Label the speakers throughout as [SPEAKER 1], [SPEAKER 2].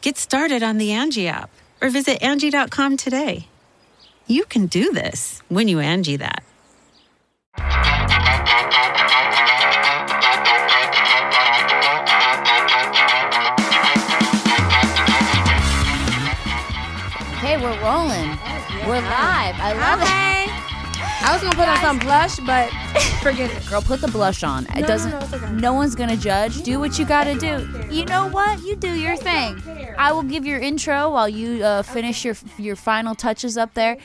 [SPEAKER 1] Get started on the Angie app or visit Angie.com today. You can do this when you Angie that.
[SPEAKER 2] Okay, we're rolling. We're live. I love
[SPEAKER 3] Okay. I was gonna put on some blush, but forget it.
[SPEAKER 2] Girl, put the blush on. It
[SPEAKER 3] no,
[SPEAKER 2] doesn't
[SPEAKER 3] no, it's okay.
[SPEAKER 2] one's gonna judge. Do what you gotta do. You know what? You do your thing. I will give your intro while you uh, finish your your final touches up there.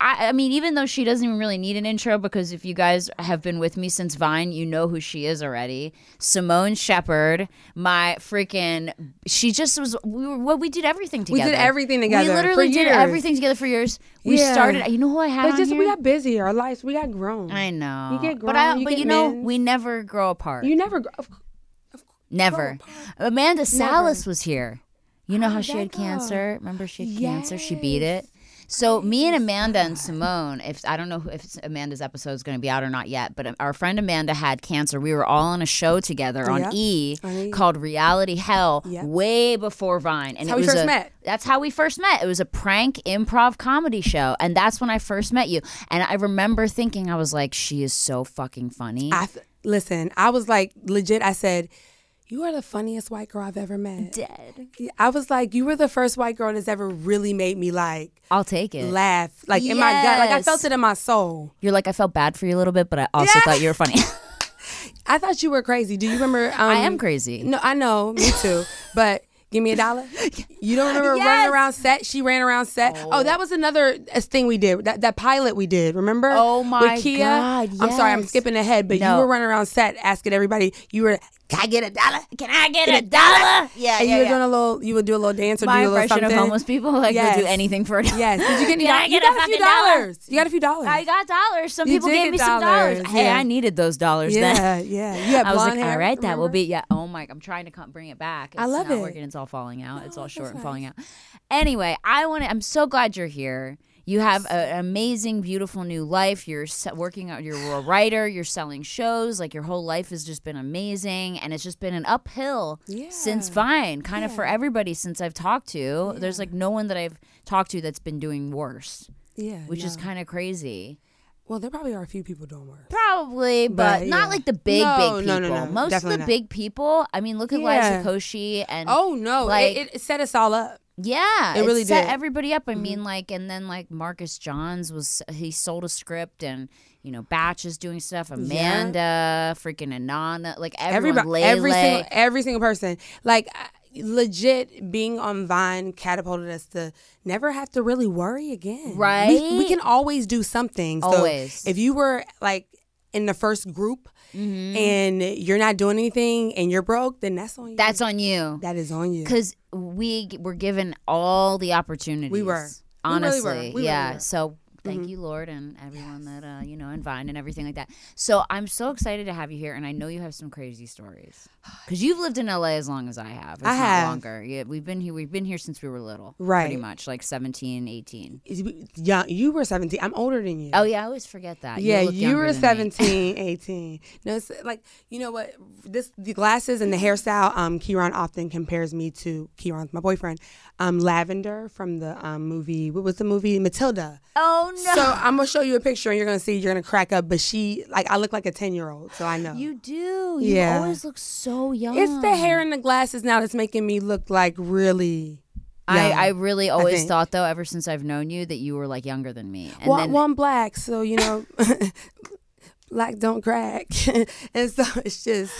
[SPEAKER 2] I, I mean, even though she doesn't even really need an intro, because if you guys have been with me since Vine, you know who she is already. Simone Shepherd, my freaking, she just was. We were, well, we did everything together.
[SPEAKER 3] We did everything together
[SPEAKER 2] We literally did
[SPEAKER 3] years.
[SPEAKER 2] everything together for years. We
[SPEAKER 3] Yeah.
[SPEAKER 2] started. You know who I had
[SPEAKER 3] But just
[SPEAKER 2] here?
[SPEAKER 3] we got busy. Our lives, we got grown.
[SPEAKER 2] I know.
[SPEAKER 3] You get grown.
[SPEAKER 2] but I,
[SPEAKER 3] you
[SPEAKER 2] but you know,
[SPEAKER 3] men's.
[SPEAKER 2] we never grow apart.
[SPEAKER 3] You never. gr- of-
[SPEAKER 2] never.
[SPEAKER 3] grow
[SPEAKER 2] Amanda Salas was here. You know how she had
[SPEAKER 3] go?
[SPEAKER 2] cancer? Remember she had cancer? She beat it. So me and Amanda and Simone, if I don't know if Amanda's episode is going to be out or not yet, but our friend Amanda had cancer. We were all on a show together on. E
[SPEAKER 3] E.
[SPEAKER 2] called Reality Hell
[SPEAKER 3] Yep.
[SPEAKER 2] way before Vine, and
[SPEAKER 3] how
[SPEAKER 2] it
[SPEAKER 3] we
[SPEAKER 2] was
[SPEAKER 3] first
[SPEAKER 2] a-
[SPEAKER 3] met.
[SPEAKER 2] That's how we first met. It was a prank improv comedy show, and that's when I first met you. And I remember thinking, I was like, she is so fucking funny.
[SPEAKER 3] I th- listen. I was like legit. I said, "You are the funniest white girl I've ever met."
[SPEAKER 2] Dead.
[SPEAKER 3] I was like, "You were the first white girl that's ever really made me like
[SPEAKER 2] I'll take it.
[SPEAKER 3] laugh, like in my gut. Like I felt it in my soul."
[SPEAKER 2] You're like, I felt bad for you a little bit, but I also
[SPEAKER 3] Yeah.
[SPEAKER 2] thought you were funny.
[SPEAKER 3] I thought you were crazy. Do you remember? Um,
[SPEAKER 2] I am crazy.
[SPEAKER 3] No, I know, me too. but give me a dollar. You don't remember
[SPEAKER 2] Yes.
[SPEAKER 3] running around set? She ran around set. Oh, that was another uh, thing we did. That that pilot we did. Remember?
[SPEAKER 2] Oh my
[SPEAKER 3] With Kia?
[SPEAKER 2] God,
[SPEAKER 3] I'm sorry, I'm skipping ahead, but
[SPEAKER 2] No.
[SPEAKER 3] you were running around set asking everybody. You were. Can I get a dollar?
[SPEAKER 2] Can I get a dollar? Yeah,
[SPEAKER 3] And
[SPEAKER 2] yeah,
[SPEAKER 3] you were
[SPEAKER 2] yeah.
[SPEAKER 3] doing a little. You would do a little dance or
[SPEAKER 2] My
[SPEAKER 3] do a little
[SPEAKER 2] impression
[SPEAKER 3] something.
[SPEAKER 2] of homeless people, like
[SPEAKER 3] Yes.
[SPEAKER 2] would do anything for a dollar.
[SPEAKER 3] Yes. Did you get any?
[SPEAKER 2] Can I
[SPEAKER 3] dollars?
[SPEAKER 2] get
[SPEAKER 3] you
[SPEAKER 2] a
[SPEAKER 3] got a few
[SPEAKER 2] dollar?
[SPEAKER 3] dollars. You got a few dollars.
[SPEAKER 2] I got dollars. Some
[SPEAKER 3] You
[SPEAKER 2] people gave
[SPEAKER 3] get
[SPEAKER 2] me some dollars.
[SPEAKER 3] dollars,
[SPEAKER 2] Hey,
[SPEAKER 3] yeah.
[SPEAKER 2] I needed those dollars
[SPEAKER 3] yeah,
[SPEAKER 2] then.
[SPEAKER 3] yeah. You had
[SPEAKER 2] I was like,
[SPEAKER 3] hair.
[SPEAKER 2] all right, that will be yeah. Oh my, I'm trying to come, bring it back. It's
[SPEAKER 3] I love
[SPEAKER 2] not
[SPEAKER 3] it.
[SPEAKER 2] working. It's all falling out. it's all short and
[SPEAKER 3] nice.
[SPEAKER 2] falling out. Anyway, I want to. I'm so glad you're here. You have a- an amazing, beautiful new life. You're se- working out. You're a writer. You're selling shows. Like your whole life has just been amazing, and it's just been an uphill since Vine, kind of for everybody since I've talked to. There's like no one that I've talked to that's been doing worse,
[SPEAKER 3] Yeah.
[SPEAKER 2] which is kind of crazy.
[SPEAKER 3] Well, there probably are a few people doing worse.
[SPEAKER 2] Probably, but,
[SPEAKER 3] But,
[SPEAKER 2] not
[SPEAKER 3] yeah.
[SPEAKER 2] like the big,
[SPEAKER 3] No,
[SPEAKER 2] big people.
[SPEAKER 3] no, no, no.
[SPEAKER 2] Most of the
[SPEAKER 3] not.
[SPEAKER 2] big people. I mean, look at
[SPEAKER 3] Yeah.
[SPEAKER 2] Liza Koshy and
[SPEAKER 3] Oh no!
[SPEAKER 2] like-
[SPEAKER 3] it, it set us all up.
[SPEAKER 2] Yeah,
[SPEAKER 3] It really
[SPEAKER 2] set
[SPEAKER 3] did. Mm-hmm.
[SPEAKER 2] everybody up. I mean, like, and then like Marcus Johns was he sold a script and. You know, Batch is doing stuff. Amanda, freaking Anana, like everyone.
[SPEAKER 3] Everybody,
[SPEAKER 2] Lele.
[SPEAKER 3] every single every single person. Like legit being on Vine catapulted us to never have to really worry again. We, we can always do something. So
[SPEAKER 2] Always.
[SPEAKER 3] If you were like in the first group
[SPEAKER 2] Mm-hmm.
[SPEAKER 3] and you're not doing anything and you're broke, then that's on you.
[SPEAKER 2] That's on you.
[SPEAKER 3] that is on you.
[SPEAKER 2] because we were given all the opportunities.
[SPEAKER 3] We were. We really
[SPEAKER 2] honestly,
[SPEAKER 3] were. We really
[SPEAKER 2] yeah.
[SPEAKER 3] were. Mm-hmm.
[SPEAKER 2] So thank you, Lord, and everyone that uh, you know, and Vine and everything like that. So I'm so excited to have you here, and I know you have some crazy stories because you've lived in LA as long as I have. If
[SPEAKER 3] I have.
[SPEAKER 2] longer. Yeah, we've been here. We've been here since we were little,
[SPEAKER 3] Right.
[SPEAKER 2] Pretty much, like 17, 18.
[SPEAKER 3] Yeah, you were 17. I'm older than you.
[SPEAKER 2] Oh yeah, I always forget that.
[SPEAKER 3] yeah,
[SPEAKER 2] look
[SPEAKER 3] you were 17, 18. No, it's like you know what? This the glasses and the hairstyle. Um, Kieran often compares me to Kieran's my boyfriend. Um, Lavender from the um movie. What was the movie? Matilda.
[SPEAKER 2] Oh Oh, no,
[SPEAKER 3] So I'm gonna show you a picture and you're gonna see you're gonna crack up. But she like I look like a 10 year old, so I know.
[SPEAKER 2] you do. You
[SPEAKER 3] Yeah.
[SPEAKER 2] always look so young.
[SPEAKER 3] it's the hair and the glasses now that's making me look like really.
[SPEAKER 2] I,
[SPEAKER 3] young.
[SPEAKER 2] I really always
[SPEAKER 3] think.
[SPEAKER 2] thought though, ever since I've known you, that you were like younger than me. And
[SPEAKER 3] well,
[SPEAKER 2] then
[SPEAKER 3] well, I'm black, so you know, black don't crack, and so it's just.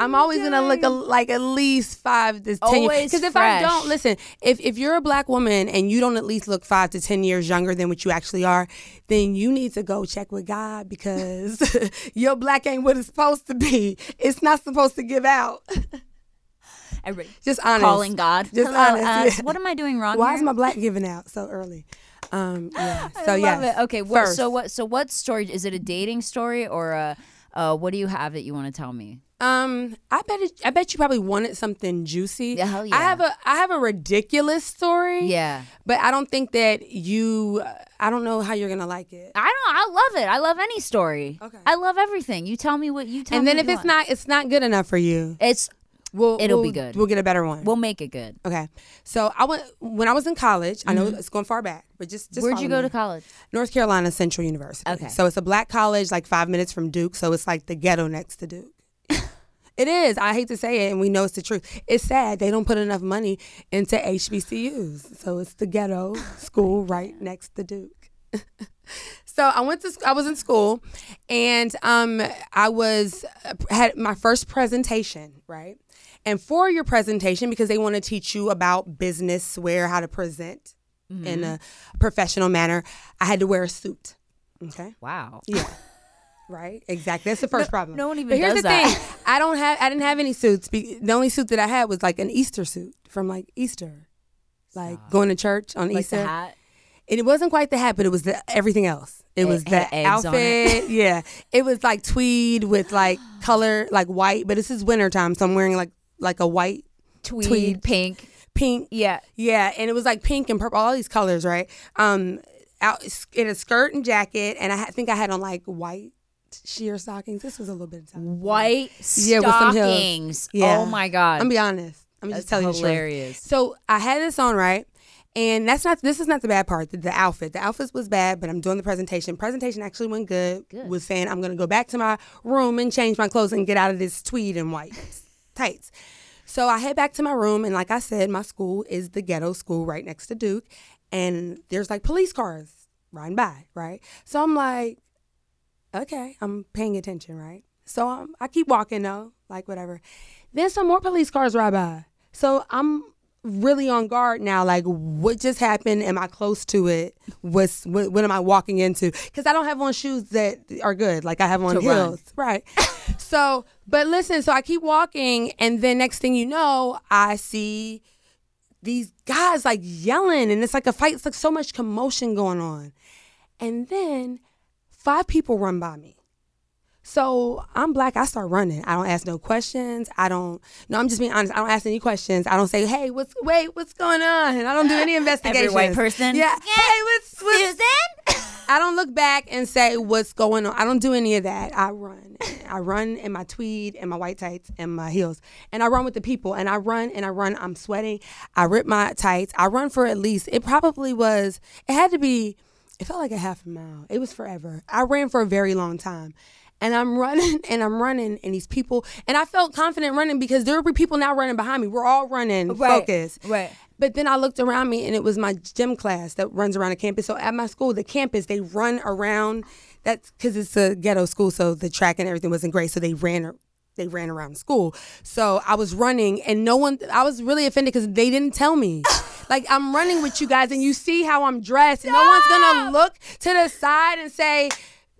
[SPEAKER 3] I'm always gonna look a, like at least five to ten
[SPEAKER 2] Always
[SPEAKER 3] Because if I don't listen, if if you're a black woman and you don't at least look five to ten years younger than what you actually are, then you need to go check with God because your black ain't what it's supposed to be. It's not supposed to give out.
[SPEAKER 2] everybody
[SPEAKER 3] Just honest.
[SPEAKER 2] calling God.
[SPEAKER 3] Just
[SPEAKER 2] Hello,
[SPEAKER 3] honest,
[SPEAKER 2] uh,
[SPEAKER 3] yeah.
[SPEAKER 2] What am I doing wrong?
[SPEAKER 3] Why
[SPEAKER 2] here?
[SPEAKER 3] is my black giving out so early? Um, yeah. So yeah.
[SPEAKER 2] Okay. What, so what? So what story is it? A dating story or a? Uh, what do you have that you want to tell me?
[SPEAKER 3] Um, I bet it, I bet you probably wanted something juicy.
[SPEAKER 2] Yeah,
[SPEAKER 3] I have a I have a ridiculous story.
[SPEAKER 2] Yeah.
[SPEAKER 3] But I don't think that you. I don't know how you're gonna like it.
[SPEAKER 2] I don't. I love it. I love any story.
[SPEAKER 3] Okay.
[SPEAKER 2] I love everything. You tell me what you tell
[SPEAKER 3] and
[SPEAKER 2] me.
[SPEAKER 3] And
[SPEAKER 2] then
[SPEAKER 3] if it's
[SPEAKER 2] want.
[SPEAKER 3] not it's not good enough for you,
[SPEAKER 2] it's
[SPEAKER 3] we'll
[SPEAKER 2] It'll be
[SPEAKER 3] we'll-
[SPEAKER 2] good.
[SPEAKER 3] We'll get a better one.
[SPEAKER 2] we'll make it good.
[SPEAKER 3] okay. So I went when I was in college. I know it's going far back, but just just
[SPEAKER 2] Mm-hmm. Where'd you go
[SPEAKER 3] me.
[SPEAKER 2] to college?
[SPEAKER 3] North Carolina Central University.
[SPEAKER 2] Okay.
[SPEAKER 3] So it's a black college, like five minutes from Duke. So it's like the ghetto next to Duke. It is. I hate to say it, and we know it's the truth. It's sad they don't put enough money into HBCUs. So it's the ghetto school right next to Duke. so I went to I was in school, and um I was had my first presentation right. And for your presentation, because they want to teach you about business, where how to present in a professional manner, I had to wear a suit. Okay.
[SPEAKER 2] Wow.
[SPEAKER 3] Yeah. Right. Exactly. That's the first problem.
[SPEAKER 2] no one even
[SPEAKER 3] But here's
[SPEAKER 2] does
[SPEAKER 3] the
[SPEAKER 2] that.
[SPEAKER 3] thing. I don't have. I didn't have any suits. The only suit that I had was like an Easter suit from like Easter, like going to church on
[SPEAKER 2] Like
[SPEAKER 3] Easter.
[SPEAKER 2] hat.
[SPEAKER 3] And it wasn't quite the hat, but it was the everything else. It was
[SPEAKER 2] had
[SPEAKER 3] the outfit. yeah. It was like tweed with like color, like white. But this is wintertime, so I'm wearing like like a white
[SPEAKER 2] Tweed,
[SPEAKER 3] Tweed.
[SPEAKER 2] pink.
[SPEAKER 3] pink.
[SPEAKER 2] Yeah.
[SPEAKER 3] Yeah, and it was like pink and purple, all these colors, right? Um, out in a skirt and jacket, and I think I had on like white sheer stockings. This was a little bit of time.
[SPEAKER 2] White
[SPEAKER 3] Yeah,
[SPEAKER 2] stockings.
[SPEAKER 3] Oh yeah.
[SPEAKER 2] Oh my god.
[SPEAKER 3] I'm be honest. I'm just
[SPEAKER 2] That's
[SPEAKER 3] telling you
[SPEAKER 2] hilarious.
[SPEAKER 3] So I had this on right, and that's not. This is not the bad part. The, the outfit. The outfit was bad, but I'm doing the presentation. Presentation actually went good.
[SPEAKER 2] Good.
[SPEAKER 3] Was saying I'm gonna go back to my room and change my clothes and get out of this tweed and white tights. So I head back to my room, and like I said, my school is the ghetto school right next to Duke, and there's like police cars riding by, right? So I'm like, okay, I'm paying attention, right? So um, I keep walking though, like whatever. Then some more police cars ride by. So I'm really on guard now. Like, what just happened? Am I close to it? What's what, what am I walking into? Because I don't have on shoes that are good. Like I have on heels, right? so, but listen. So I keep walking, and then next thing you know, I see these guys like yelling, and it's like a fight. It's like so much commotion going on, and then five people run by me. So I'm black. I start running. I don't ask no questions. I don't. No, I'm just being honest. I don't ask any questions. I don't say, "Hey, what's wait, what's going on?" And I don't do any investigation.
[SPEAKER 2] white person?
[SPEAKER 3] Yeah. Hey, what's, what's
[SPEAKER 2] Susan?
[SPEAKER 3] I don't look back and say what's going on. I don't do any of that. I run. I run in my tweed and my white tights and my heels. And I run with the people. And I run and I run. I'm sweating. I rip my tights. I run for at least, it probably was, it had to be, it felt like a half a mile. It was forever. I ran for a very long time. And I'm running and I'm running and these people, and I felt confident running because there were people now running behind me. We're all running focused.
[SPEAKER 2] right.
[SPEAKER 3] But then I looked around me and it was my gym class that runs around the campus. So at my school, the campus, they run around. That's because it's a ghetto school, so the track and everything wasn't great. So they ran they ran around school. So I was running, and no one. I was really offended because they didn't tell me. Like I'm running with you guys, and you see how I'm dressed. No one's gonna look to the side and say,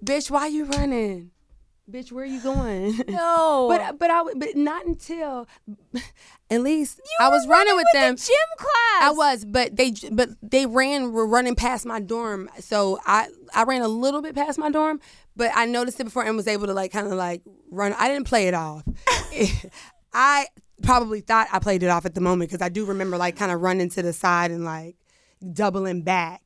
[SPEAKER 3] "Bitch, why you running?" Bitch, where are you going?
[SPEAKER 2] No.
[SPEAKER 3] but but I but not until at least
[SPEAKER 2] You
[SPEAKER 3] I was running, with
[SPEAKER 2] the
[SPEAKER 3] them.
[SPEAKER 2] gym class.
[SPEAKER 3] I was, but they but they ran were running past my dorm, so I I ran a little bit past my dorm, but I noticed it before and was able to like kind of like run. I didn't play it off. I probably thought I played it off at the moment because I do remember like kind of running to the side and like doubling back.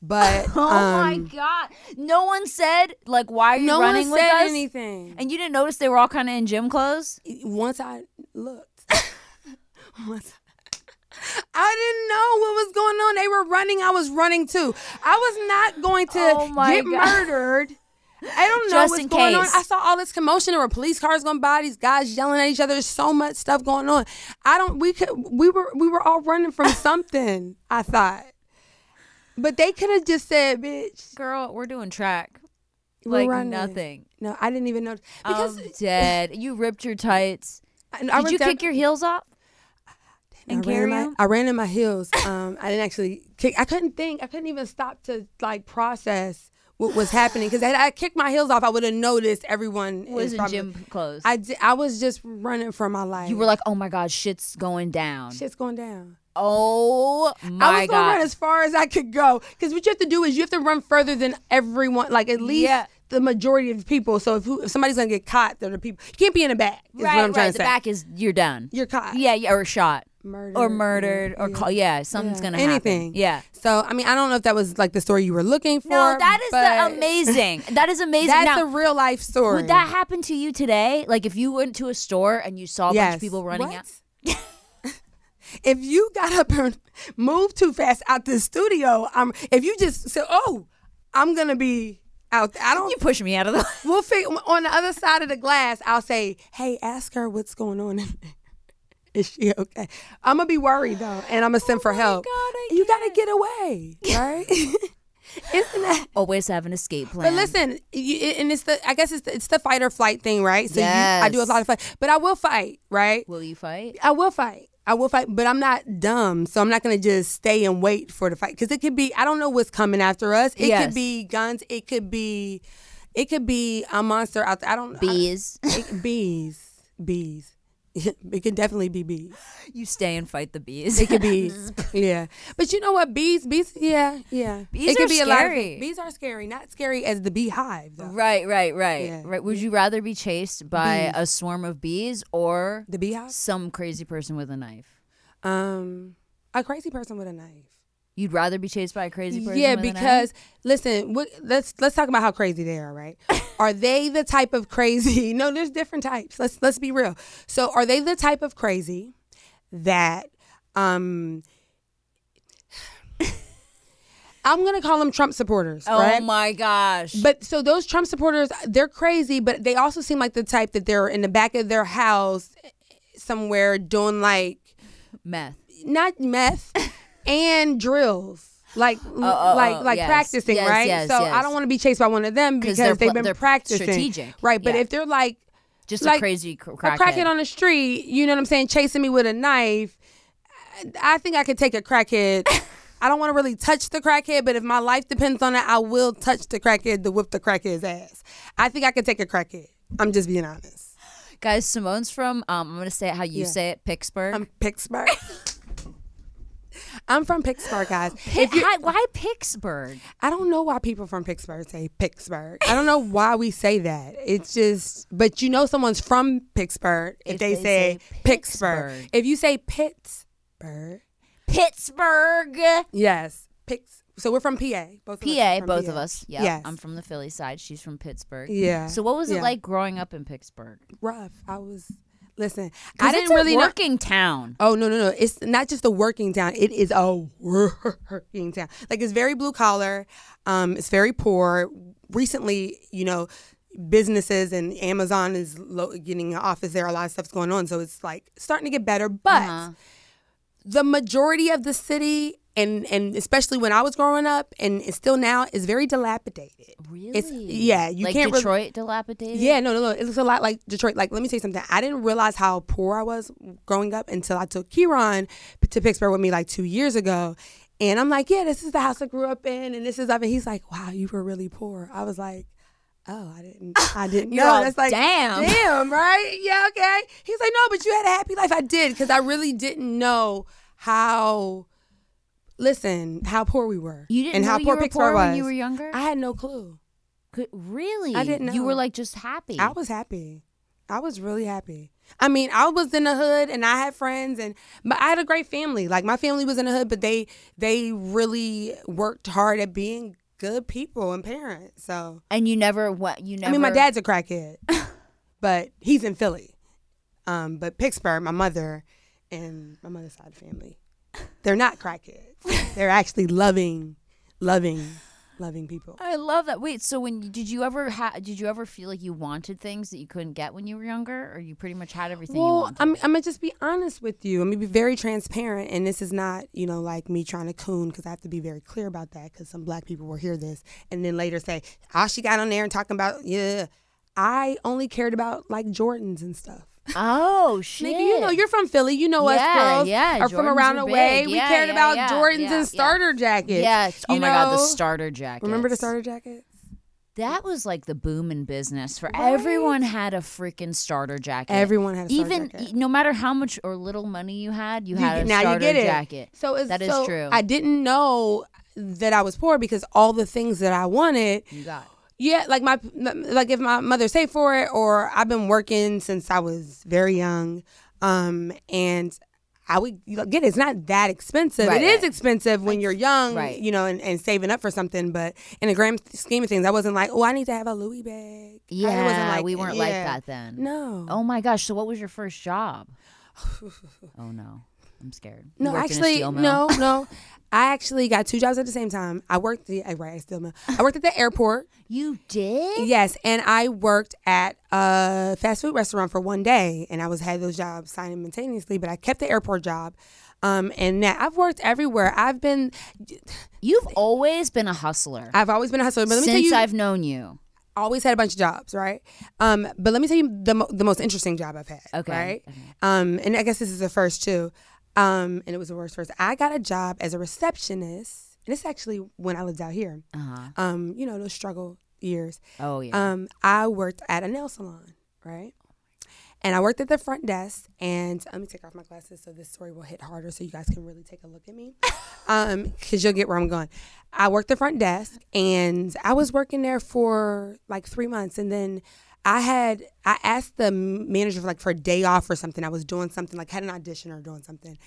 [SPEAKER 3] But
[SPEAKER 2] Oh my
[SPEAKER 3] um,
[SPEAKER 2] god! No one said like, "Why are you
[SPEAKER 3] no
[SPEAKER 2] running
[SPEAKER 3] one
[SPEAKER 2] with us?"
[SPEAKER 3] anything.
[SPEAKER 2] And you didn't notice they were all kind of in gym clothes.
[SPEAKER 3] once I looked, once I didn't know what was going on. They were running. I was running too. I was not going to
[SPEAKER 2] Oh my
[SPEAKER 3] get
[SPEAKER 2] God.
[SPEAKER 3] murdered. I don't know
[SPEAKER 2] Just
[SPEAKER 3] what's
[SPEAKER 2] in
[SPEAKER 3] going on. I saw all this commotion. There were police cars going by. These guys yelling at each other. There's so much stuff going on. I don't. We could. We were. We were all running from something. I thought, but they could have just said, "Bitch,
[SPEAKER 2] Girl, we're doing track.
[SPEAKER 3] we're
[SPEAKER 2] like
[SPEAKER 3] running."
[SPEAKER 2] nothing.
[SPEAKER 3] No, I didn't even know because
[SPEAKER 2] I'm dead. You ripped your tights.
[SPEAKER 3] I, I
[SPEAKER 2] Did you kick your heels off? And
[SPEAKER 3] I
[SPEAKER 2] carry
[SPEAKER 3] ran, in
[SPEAKER 2] 'em?
[SPEAKER 3] my, I ran in my heels. Um, I didn't actually kick. I couldn't think. I couldn't even stop to like process what was happening because had I kicked my heels off, I would have noticed everyone
[SPEAKER 2] Was in
[SPEAKER 3] probably-
[SPEAKER 2] gym clothes.
[SPEAKER 3] I di- I was just running for my life.
[SPEAKER 2] you were like, "Oh my god, shit's going down."
[SPEAKER 3] shit's going down.
[SPEAKER 2] Oh my
[SPEAKER 3] I was gonna
[SPEAKER 2] god.
[SPEAKER 3] run as far as I could go because what you have to do is you have to run further than everyone, like at least
[SPEAKER 2] Yeah.
[SPEAKER 3] the majority of people. So if, who, if somebody's gonna get caught, they're the people. You can't be in the back. Is
[SPEAKER 2] right,
[SPEAKER 3] what I'm trying
[SPEAKER 2] right.
[SPEAKER 3] to
[SPEAKER 2] The
[SPEAKER 3] say.
[SPEAKER 2] back is you're done.
[SPEAKER 3] You're caught.
[SPEAKER 2] Yeah, yeah, or shot,
[SPEAKER 3] Murdered,
[SPEAKER 2] or murdered,
[SPEAKER 3] yeah,
[SPEAKER 2] or
[SPEAKER 3] yeah.
[SPEAKER 2] call, yeah, something's
[SPEAKER 3] Yeah.
[SPEAKER 2] gonna happen.
[SPEAKER 3] anything.
[SPEAKER 2] happen. Yeah.
[SPEAKER 3] So I mean, I don't know if that was like the story you were looking for.
[SPEAKER 2] No, that is
[SPEAKER 3] but
[SPEAKER 2] the amazing. That is amazing.
[SPEAKER 3] That's
[SPEAKER 2] now,
[SPEAKER 3] a real life story.
[SPEAKER 2] would that happen to you today? Like if you went to a store and you saw a bunch of people running
[SPEAKER 3] What?
[SPEAKER 2] out.
[SPEAKER 3] if you got up and moved too fast out the studio, um, if you just said, "Oh, I'm gonna be out," there. I don't.
[SPEAKER 2] You push me out of the.
[SPEAKER 3] we'll figure on the other side of the glass. I'll say, "Hey, ask her what's going on." Is she okay? I'm gonna be worried though, and I'm gonna send oh for help.
[SPEAKER 2] Oh God,
[SPEAKER 3] you gotta get away, right? Isn't that?
[SPEAKER 2] Always have an escape plan.
[SPEAKER 3] But listen, you, and it's the I guess it's the, it's the fight or flight thing, right? So you, I do a lot of fight, but I will fight, right?
[SPEAKER 2] will you fight?
[SPEAKER 3] I will fight. I will fight, but I'm not dumb, so I'm not gonna just stay and wait for the fight because it could be I don't know what's coming after us. It
[SPEAKER 2] Yes.
[SPEAKER 3] could be guns. It could be, it could be a monster out there. I don't
[SPEAKER 2] Bees.
[SPEAKER 3] I, it, bees, bees. it could definitely be bees.
[SPEAKER 2] you stay and fight the bees.
[SPEAKER 3] It could be, yeah. But you know what? Bees, bees, yeah, yeah.
[SPEAKER 2] Bees
[SPEAKER 3] it could
[SPEAKER 2] are
[SPEAKER 3] be a lot of
[SPEAKER 2] scary.
[SPEAKER 3] bees are scary. Not scary as the beehive though.
[SPEAKER 2] Right, right, right,
[SPEAKER 3] Yeah.
[SPEAKER 2] right. Would you rather be chased by a swarm of bees or
[SPEAKER 3] The beehive.
[SPEAKER 2] some crazy person with a knife?
[SPEAKER 3] Um, a crazy person with a knife.
[SPEAKER 2] You'd rather be chased by a crazy person?
[SPEAKER 3] Yeah, because listen, what, let's let's talk about how crazy they are, right? are they the type of crazy? No, there's different types. Let's let's be real. So, are they the type of crazy that um I'm gonna call them Trump supporters,
[SPEAKER 2] oh
[SPEAKER 3] right?
[SPEAKER 2] my gosh.
[SPEAKER 3] But so those Trump supporters, they're crazy, but they also seem like the type that they're in the back of their house somewhere doing like
[SPEAKER 2] meth.
[SPEAKER 3] not meth and drills. Like,
[SPEAKER 2] oh,
[SPEAKER 3] like,
[SPEAKER 2] oh,
[SPEAKER 3] like
[SPEAKER 2] yes.
[SPEAKER 3] practicing,
[SPEAKER 2] Yes,
[SPEAKER 3] right?
[SPEAKER 2] yes,
[SPEAKER 3] so. I don't want to be chased by one of them because they've
[SPEAKER 2] pl-
[SPEAKER 3] been practicing,
[SPEAKER 2] strategic.
[SPEAKER 3] right? But
[SPEAKER 2] Yeah.
[SPEAKER 3] if they're like
[SPEAKER 2] Just
[SPEAKER 3] like
[SPEAKER 2] a crazy cr-
[SPEAKER 3] a
[SPEAKER 2] crackhead.
[SPEAKER 3] crackhead on the street, you know what I'm saying, chasing me with a knife, I think I could take a crackhead. I don't want to really touch the crackhead, but if my life depends on it, I will touch the crackhead to whip the crackhead's ass. I think I could take a crackhead. I'm just being honest.
[SPEAKER 2] Guys, Simone's from, um, I'm going to say it how you
[SPEAKER 3] Yeah.
[SPEAKER 2] say it, Pittsburgh.
[SPEAKER 3] I'm Pittsburgh. I'm from Pittsburgh, guys.
[SPEAKER 2] Pi- hi- why Pittsburgh?
[SPEAKER 3] I don't know why people from Pittsburgh say Pittsburgh. I don't know why we say that. It's just, but you know, someone's from Pittsburgh if,
[SPEAKER 2] If
[SPEAKER 3] they,
[SPEAKER 2] they
[SPEAKER 3] say,
[SPEAKER 2] say
[SPEAKER 3] Pittsburgh.
[SPEAKER 2] Pittsburgh.
[SPEAKER 3] If you say Pittsburgh,
[SPEAKER 2] Pittsburgh.
[SPEAKER 3] yes, Pitts. So we're from PA. Both of us
[SPEAKER 2] PA,
[SPEAKER 3] from
[SPEAKER 2] both
[SPEAKER 3] PA.
[SPEAKER 2] of us. Yeah.
[SPEAKER 3] Yes.
[SPEAKER 2] I'm from the Philly side. She's from Pittsburgh.
[SPEAKER 3] Yeah.
[SPEAKER 2] So what was it
[SPEAKER 3] Yeah.
[SPEAKER 2] like growing up in Pittsburgh?
[SPEAKER 3] rough. I was listen. I didn't
[SPEAKER 2] it's a
[SPEAKER 3] really know.
[SPEAKER 2] working town.
[SPEAKER 3] Oh no no no! It's not just a working town. It is a working town. Like it's very blue collar. Um, it's very poor. Recently, you know, businesses and Amazon is lo- getting an office there. A lot of stuff's going on, so it's like starting to get better. But
[SPEAKER 2] Uh-huh.
[SPEAKER 3] the majority of the city and and especially when I was growing up, and it's still now, is very dilapidated.
[SPEAKER 2] Really?
[SPEAKER 3] It's yeah, you
[SPEAKER 2] like
[SPEAKER 3] can't
[SPEAKER 2] Detroit dilapidated.
[SPEAKER 3] yeah, no, no, no. It looks a lot like Detroit. Like, let me say something. I didn't realize how poor I was growing up until I took Kieran to Pittsburgh with me like two years ago. And I'm like, yeah, this is the house I grew up in, and this is up. And he's like, wow, you were really poor. I was like, oh, I didn't, I didn't know.
[SPEAKER 2] all,
[SPEAKER 3] That's like,
[SPEAKER 2] "Damn."
[SPEAKER 3] damn, right? Yeah, okay. He's like, no, but you had a happy life. I did because I really didn't know how. Listen, how poor we were,
[SPEAKER 2] You didn't
[SPEAKER 3] and
[SPEAKER 2] know
[SPEAKER 3] how
[SPEAKER 2] you
[SPEAKER 3] poor
[SPEAKER 2] were
[SPEAKER 3] Pittsburgh
[SPEAKER 2] poor
[SPEAKER 3] was.
[SPEAKER 2] when you were younger.
[SPEAKER 3] I had no clue.
[SPEAKER 2] Could, really?
[SPEAKER 3] I didn't know.
[SPEAKER 2] You were like just happy.
[SPEAKER 3] I was happy. I was really happy. I mean, I was in the hood and I had friends and but I had a great family. Like my family was in the hood, but they they really worked hard at being good people and parents. So
[SPEAKER 2] and you never what you never.
[SPEAKER 3] I mean, my dad's a crackhead, but he's in Philly. Um, but Pittsburgh, my mother and my mother's side of the family, they're not crackheads. they're actually loving, loving, loving people.
[SPEAKER 2] I love that. Wait, so when did you ever ha- did you ever feel like you wanted things that you couldn't get when you were younger, or you pretty much had everything you
[SPEAKER 3] Well. I'm, I'm gonna just be honest with you. I'm gonna be very transparent, and this is not, you know, like me trying to coon because I have to be very clear about that because some black people will hear this and then later say, "Oh, she got on there and talking about yeah." I only cared about like Jordans and stuff.
[SPEAKER 2] Oh shit!
[SPEAKER 3] Nigga, you know, you're from Philly. You know
[SPEAKER 2] Yeah,
[SPEAKER 3] us girls
[SPEAKER 2] yeah,
[SPEAKER 3] are from around the way. We
[SPEAKER 2] Yeah,
[SPEAKER 3] cared
[SPEAKER 2] yeah,
[SPEAKER 3] about Jordans and starter jackets.
[SPEAKER 2] Yes. Oh
[SPEAKER 3] You
[SPEAKER 2] my god, the starter jacket.
[SPEAKER 3] Remember the starter jackets?
[SPEAKER 2] That was like the boom in business for
[SPEAKER 3] Right?
[SPEAKER 2] everyone had a freaking starter jacket.
[SPEAKER 3] Everyone had a starter
[SPEAKER 2] even
[SPEAKER 3] jacket.
[SPEAKER 2] no matter how much or little money you had, you,
[SPEAKER 3] You
[SPEAKER 2] had a
[SPEAKER 3] now
[SPEAKER 2] starter
[SPEAKER 3] you get it.
[SPEAKER 2] jacket.
[SPEAKER 3] So it's,
[SPEAKER 2] That is
[SPEAKER 3] so
[SPEAKER 2] true.
[SPEAKER 3] I didn't know that I was poor because all the things that I wanted
[SPEAKER 2] You got.
[SPEAKER 3] Yeah, like my like if my mother saved for it, or I've been working since I was very young, um, and I would get it. It's not that expensive.
[SPEAKER 2] Right,
[SPEAKER 3] it is
[SPEAKER 2] right.
[SPEAKER 3] expensive when you're young,
[SPEAKER 2] Right.
[SPEAKER 3] you know, and, and saving up for something. But in the grand scheme of things, I wasn't like, oh, I need to have a Louis bag.
[SPEAKER 2] Yeah,
[SPEAKER 3] wasn't like,
[SPEAKER 2] we weren't like that then.
[SPEAKER 3] No,
[SPEAKER 2] Oh my gosh! So what was your first job? oh no, I'm scared. You
[SPEAKER 3] no,
[SPEAKER 2] worked in a
[SPEAKER 3] actually, no, no. I actually got two jobs at the same time. I worked the right, I still mill. I worked at the airport.
[SPEAKER 2] You did?
[SPEAKER 3] Yes, and I worked at a fast food restaurant for one day, and I was had those jobs simultaneously. But I kept the airport job, um, and now I've worked everywhere. I've been,
[SPEAKER 2] You've always been a hustler
[SPEAKER 3] I've always been a hustler. But let me tell
[SPEAKER 2] since
[SPEAKER 3] you,
[SPEAKER 2] I've known you.
[SPEAKER 3] always had a bunch of jobs, right? Um, but let me tell you the mo- the most interesting job I've had.
[SPEAKER 2] Okay,
[SPEAKER 3] right?
[SPEAKER 2] okay.
[SPEAKER 3] Um, and I guess this is the first too. Um, and it was the worst first. I got a job as a receptionist, and it's actually when I lived out here.
[SPEAKER 2] Uh-huh.
[SPEAKER 3] Um, you know those struggle years.
[SPEAKER 2] Oh yeah.
[SPEAKER 3] Um, I worked at a nail salon, right? And I worked at the front desk. And let me take off my glasses so this story will hit harder, so you guys can really take a look at me, um, because you'll get where I'm going. I worked the front desk, and I was working there for like three months, and then I had I asked the manager for like for a day off or something. I was doing something like had an audition or doing something.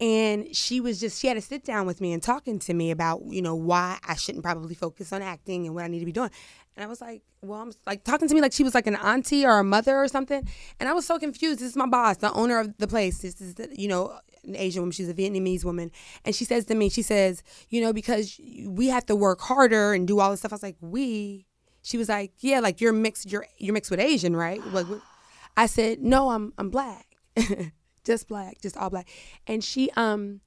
[SPEAKER 3] And she was just, she had to sit down with me and talking to me about, you know, why I shouldn't probably focus on acting and what I need to be doing. And I was like, well, I'm like talking to me like she was like an auntie or a mother or something. And I was so confused. This is my boss, the owner of the place. This is, the, you know, an Asian woman. She's a Vietnamese woman. And she says to me, she says, you know, because we have to work harder and do all this stuff. I was like, we? She was like, yeah, like you're mixed, you're, you're mixed with Asian, right? Like, I said, no, I'm, I'm black. just black, just all black. And she, um,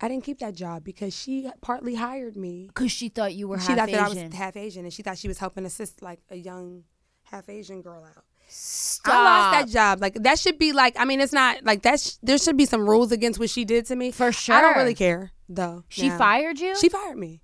[SPEAKER 3] I didn't keep that job because she partly hired me.
[SPEAKER 2] Because she thought you were
[SPEAKER 3] she
[SPEAKER 2] half
[SPEAKER 3] thought that I
[SPEAKER 2] Asian.
[SPEAKER 3] was half Asian, and she thought she was helping assist like a young half Asian girl out.
[SPEAKER 2] Stop.
[SPEAKER 3] I lost that job. Like that should be like. I mean, it's not like that's. There should be some rules against what she did to me.
[SPEAKER 2] For sure.
[SPEAKER 3] I don't really care though.
[SPEAKER 2] She
[SPEAKER 3] now.
[SPEAKER 2] fired you?
[SPEAKER 3] She fired me.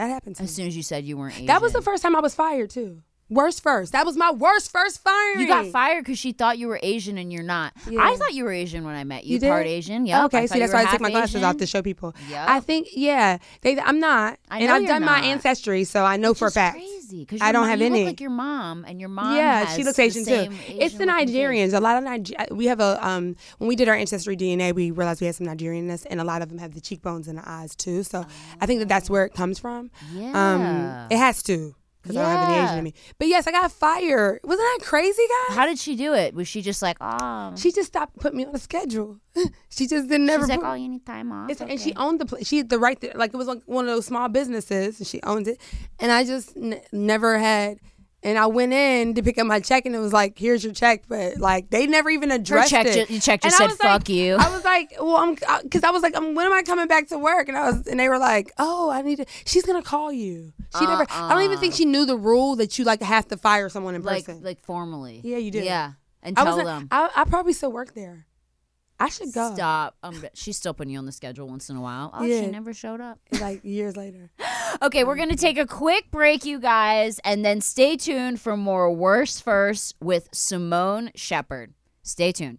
[SPEAKER 3] That happened to
[SPEAKER 2] as
[SPEAKER 3] me.
[SPEAKER 2] soon as you said you weren't Asian.
[SPEAKER 3] That was the first time I was fired too. Worst first. That was my worst first firing.
[SPEAKER 2] You got fired because she thought you were Asian and you're not.
[SPEAKER 3] Yeah.
[SPEAKER 2] I thought you were Asian when I met you.
[SPEAKER 3] You did?
[SPEAKER 2] Part Asian, yeah.
[SPEAKER 3] Okay, see, that's why I took my glasses off to show people.
[SPEAKER 2] Yep.
[SPEAKER 3] I think, yeah, they. I'm not,
[SPEAKER 2] I
[SPEAKER 3] and I've done my ancestry, so I know for a fact.
[SPEAKER 2] Crazy, because
[SPEAKER 3] I don't have
[SPEAKER 2] you
[SPEAKER 3] any.
[SPEAKER 2] Look like your mom, and your mom.
[SPEAKER 3] yeah, she looks Asian too.
[SPEAKER 2] same
[SPEAKER 3] it's the. Nigerians. A lot of Niger- We have a um when we did our ancestry DNA, we realized we had some Nigerianness, and a lot of them have the cheekbones and the eyes too. So I think that that's where it comes from.
[SPEAKER 2] Yeah.
[SPEAKER 3] Um, it has to because I don't have any
[SPEAKER 2] Yeah.
[SPEAKER 3] Asian in me. But yes, I got fired. Wasn't that crazy, guys?
[SPEAKER 2] How did she do it? Was she just like, oh?
[SPEAKER 3] she just stopped putting me on a schedule. she just didn't never.
[SPEAKER 2] She's like,
[SPEAKER 3] put-
[SPEAKER 2] oh, you need time off.
[SPEAKER 3] It's, And she owned the place. She had the right, to, like it was like one of those small businesses, and she owned it. And I just n- never had And I went in to pick up my check, and it was like, "Here's your check," but like they never even
[SPEAKER 2] Her
[SPEAKER 3] addressed
[SPEAKER 2] check,
[SPEAKER 3] it.
[SPEAKER 2] ju- your check just
[SPEAKER 3] I
[SPEAKER 2] said
[SPEAKER 3] like-
[SPEAKER 2] "fuck you."
[SPEAKER 3] I was like, "Well, I'm," because I was like, um, "When am I coming back to work?" And I was, and they were like, "Oh, I need to." She's gonna call you. She never. I don't even think she knew the rule that you like have to fire someone in
[SPEAKER 2] like
[SPEAKER 3] person.
[SPEAKER 2] like formally.
[SPEAKER 3] Yeah, you do.
[SPEAKER 2] Yeah, and
[SPEAKER 3] I
[SPEAKER 2] tell
[SPEAKER 3] was.
[SPEAKER 2] them.
[SPEAKER 3] I, I probably still work there. I should go.
[SPEAKER 2] Stop. Um, she's still putting you on the schedule once in a while. Oh,
[SPEAKER 3] Yeah.
[SPEAKER 2] she never showed up.
[SPEAKER 3] Like years later.
[SPEAKER 2] Okay, we're going to take a quick break, you guys, and then stay tuned for more Worst First with Simone Shepherd. Stay tuned.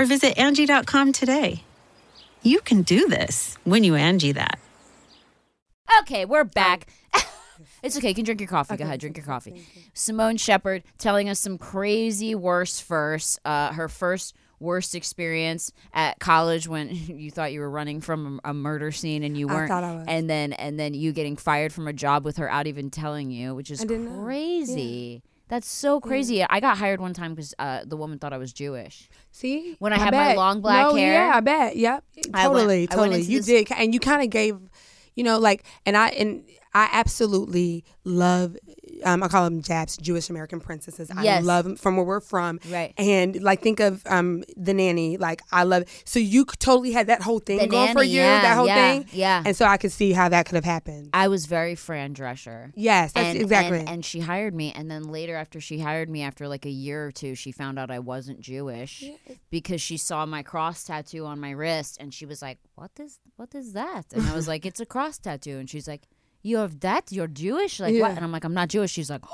[SPEAKER 1] or visit Angie.com today. You can do this when you Angie that.
[SPEAKER 2] Okay, we're back. it's okay. You can drink your coffee. Go ahead, drink your coffee. Simone Shepherd telling us some crazy worst first. Uh, her first worst experience at college when you thought you were running from a, a murder scene and you weren't.
[SPEAKER 3] thought I was.
[SPEAKER 2] And then and then you getting fired from a job with her out even telling you, which is
[SPEAKER 3] I didn't
[SPEAKER 2] crazy. That's so crazy. I got hired one time because uh, the woman thought I was Jewish.
[SPEAKER 3] See,
[SPEAKER 2] When I had my long black
[SPEAKER 3] no,
[SPEAKER 2] hair.
[SPEAKER 3] Yeah, I bet. Yep.
[SPEAKER 2] I went-
[SPEAKER 3] Totally,
[SPEAKER 2] I went
[SPEAKER 3] totally.
[SPEAKER 2] into
[SPEAKER 3] You
[SPEAKER 2] this-
[SPEAKER 3] did, and you kind of gave, you know, like, and I and I absolutely love. Um, I call them Japs, Jewish American princesses. I
[SPEAKER 2] Yes.
[SPEAKER 3] love them from where we're from.
[SPEAKER 2] Right.
[SPEAKER 3] And like, think of um the nanny. Like, I love. So you totally had that whole thing
[SPEAKER 2] The
[SPEAKER 3] going for you.
[SPEAKER 2] yeah,
[SPEAKER 3] that whole
[SPEAKER 2] yeah,
[SPEAKER 3] thing.
[SPEAKER 2] yeah.
[SPEAKER 3] And so I could see how that could have happened.
[SPEAKER 2] I was very Fran Drescher.
[SPEAKER 3] yes, that's
[SPEAKER 2] and,
[SPEAKER 3] exactly.
[SPEAKER 2] And, and she hired me, and then later, after she hired me, after like a year or two, she found out I wasn't Jewish because she saw my cross tattoo on my wrist, and she was like, "What is what is that?" And I was like, "It's a cross tattoo," and she's like, "You have that? You're Jewish? Like
[SPEAKER 3] Yeah.
[SPEAKER 2] what?" And I'm like, "I'm not Jewish." She's like.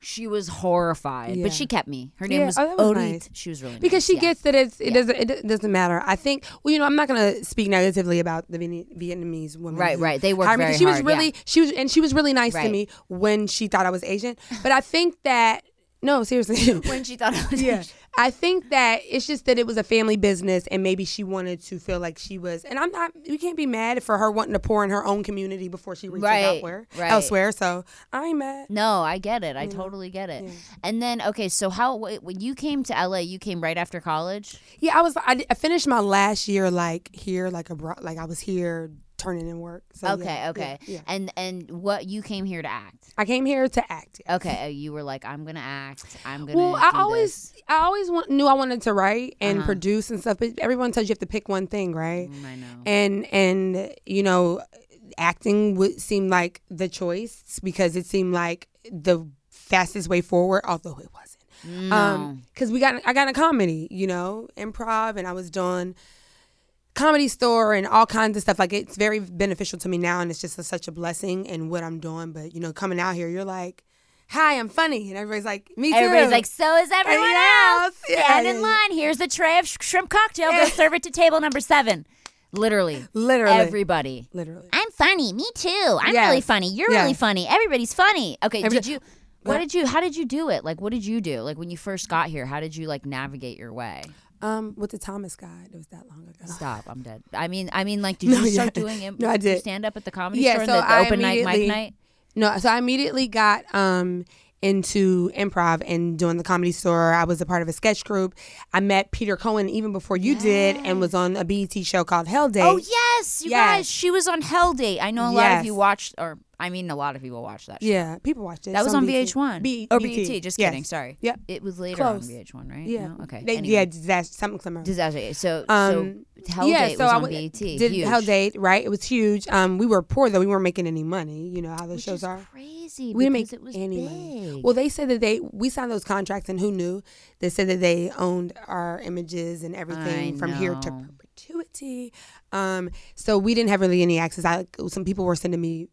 [SPEAKER 2] She was horrified,
[SPEAKER 3] Yeah.
[SPEAKER 2] but she kept me. Her name
[SPEAKER 3] Yeah.
[SPEAKER 2] was,
[SPEAKER 3] Oh, that was
[SPEAKER 2] Orit.
[SPEAKER 3] nice.
[SPEAKER 2] She was really
[SPEAKER 3] because
[SPEAKER 2] nice,
[SPEAKER 3] she
[SPEAKER 2] yeah.
[SPEAKER 3] gets that it's, it doesn't it doesn't matter. I think well, you know, I'm not gonna speak negatively about the Vietnam- Vietnamese woman.
[SPEAKER 2] Right,
[SPEAKER 3] who
[SPEAKER 2] right. They work
[SPEAKER 3] hired me,
[SPEAKER 2] very
[SPEAKER 3] 'cause She was
[SPEAKER 2] hard,
[SPEAKER 3] really
[SPEAKER 2] yeah.
[SPEAKER 3] she was and she was really nice to
[SPEAKER 2] Right.
[SPEAKER 3] me when she thought I was Asian. But I think that no, seriously.
[SPEAKER 2] when she thought I was
[SPEAKER 3] yeah. I think that it's just that it was a family business and maybe she wanted to feel like she was and I'm not we can't be mad for her wanting to pour in her own community before she reaches
[SPEAKER 2] Right,
[SPEAKER 3] elsewhere
[SPEAKER 2] right.
[SPEAKER 3] elsewhere. So I ain't mad.
[SPEAKER 2] No, I get it. I totally get it. And then, okay, so how when you came to LA, you came right after college.
[SPEAKER 3] Yeah, I was. I, I finished my last year like here, like abroad. Like I was here turning in work. So,
[SPEAKER 2] Okay,
[SPEAKER 3] yeah,
[SPEAKER 2] okay.
[SPEAKER 3] yeah, yeah.
[SPEAKER 2] And and what you came here to act.
[SPEAKER 3] I came here to act. yes.
[SPEAKER 2] Okay, uh, you were like, I'm gonna act. I'm gonna.
[SPEAKER 3] Well, I always,
[SPEAKER 2] this."
[SPEAKER 3] I always want, knew I wanted to write and
[SPEAKER 2] Uh-huh.
[SPEAKER 3] produce and stuff. But everyone tells you have to pick one thing, right?
[SPEAKER 2] Mm, I know.
[SPEAKER 3] And and you know, acting would seem like the choice because it seemed like the fastest way forward, although it wasn't.
[SPEAKER 2] no.
[SPEAKER 3] Um, because we got I got a comedy, you know, improv, and I was doing comedy store and all kinds of stuff. Like it's very beneficial to me now, and it's just a, such a blessing in what I'm doing. But you know, coming out here, you're like, "Hi, I'm funny," and everybody's like, "Me too."
[SPEAKER 2] Everybody's like, so is everyone else.
[SPEAKER 3] else,
[SPEAKER 2] Stand in line. Here's the tray of sh- shrimp cocktail. Go serve it to table number seven. Literally.
[SPEAKER 3] Literally.
[SPEAKER 2] Everybody.
[SPEAKER 3] literally.
[SPEAKER 2] I'm funny. Me too. I'm
[SPEAKER 3] Yes.
[SPEAKER 2] really funny. You're really funny. Everybody's funny. Okay.
[SPEAKER 3] Every-
[SPEAKER 2] did you? What did you? How did you do it? Like, what did you do? Like when you first got here, how did you like navigate your way?
[SPEAKER 3] Um, with the Thomas Guide, it was that long ago.
[SPEAKER 2] Stop. I'm dead. I mean, I mean, like, did
[SPEAKER 3] No,
[SPEAKER 2] you start
[SPEAKER 3] yeah.
[SPEAKER 2] doing it?
[SPEAKER 3] No, I did.
[SPEAKER 2] Stand up at the comedy
[SPEAKER 3] Yeah,
[SPEAKER 2] store,
[SPEAKER 3] so
[SPEAKER 2] the, the open night, mic night.
[SPEAKER 3] No, so I immediately got um into improv and doing the comedy store. I was a part of a sketch group. I met Peter Cohen even before you did, and was on a BET show called Hell Date.
[SPEAKER 2] Oh yes, you
[SPEAKER 3] Yes.
[SPEAKER 2] guys. She was on Hell Date. I know a lot of you watched, or I mean, a lot of people watched that. show.
[SPEAKER 3] yeah, people watched it.
[SPEAKER 2] That was on
[SPEAKER 3] BET.
[SPEAKER 2] VH1.
[SPEAKER 3] B-
[SPEAKER 2] or
[SPEAKER 3] BET.
[SPEAKER 2] BET. Just
[SPEAKER 3] Yes.
[SPEAKER 2] kidding. Sorry.
[SPEAKER 3] Yep.
[SPEAKER 2] It was later
[SPEAKER 3] Close.
[SPEAKER 2] on VH1, right?
[SPEAKER 3] Yeah.
[SPEAKER 2] No? Okay.
[SPEAKER 3] They,
[SPEAKER 2] anyway.
[SPEAKER 3] Yeah, disaster, something similar.
[SPEAKER 2] Disaster. So,
[SPEAKER 3] Um,
[SPEAKER 2] so Hell
[SPEAKER 3] yeah,
[SPEAKER 2] Date
[SPEAKER 3] so
[SPEAKER 2] was
[SPEAKER 3] I
[SPEAKER 2] on
[SPEAKER 3] w-
[SPEAKER 2] BET.
[SPEAKER 3] Did
[SPEAKER 2] Huge.
[SPEAKER 3] Hell Date, right? It was huge. Um, we were poor though; we weren't making any money. You know how those
[SPEAKER 2] Which
[SPEAKER 3] shows are.
[SPEAKER 2] crazy.
[SPEAKER 3] We didn't make
[SPEAKER 2] it was
[SPEAKER 3] any
[SPEAKER 2] big.
[SPEAKER 3] money. Well, they said that they we signed those contracts, and who knew? They said that they owned our images and everything
[SPEAKER 2] I
[SPEAKER 3] from here to perpetuity. Um, so we didn't have really any access. I some people were sending me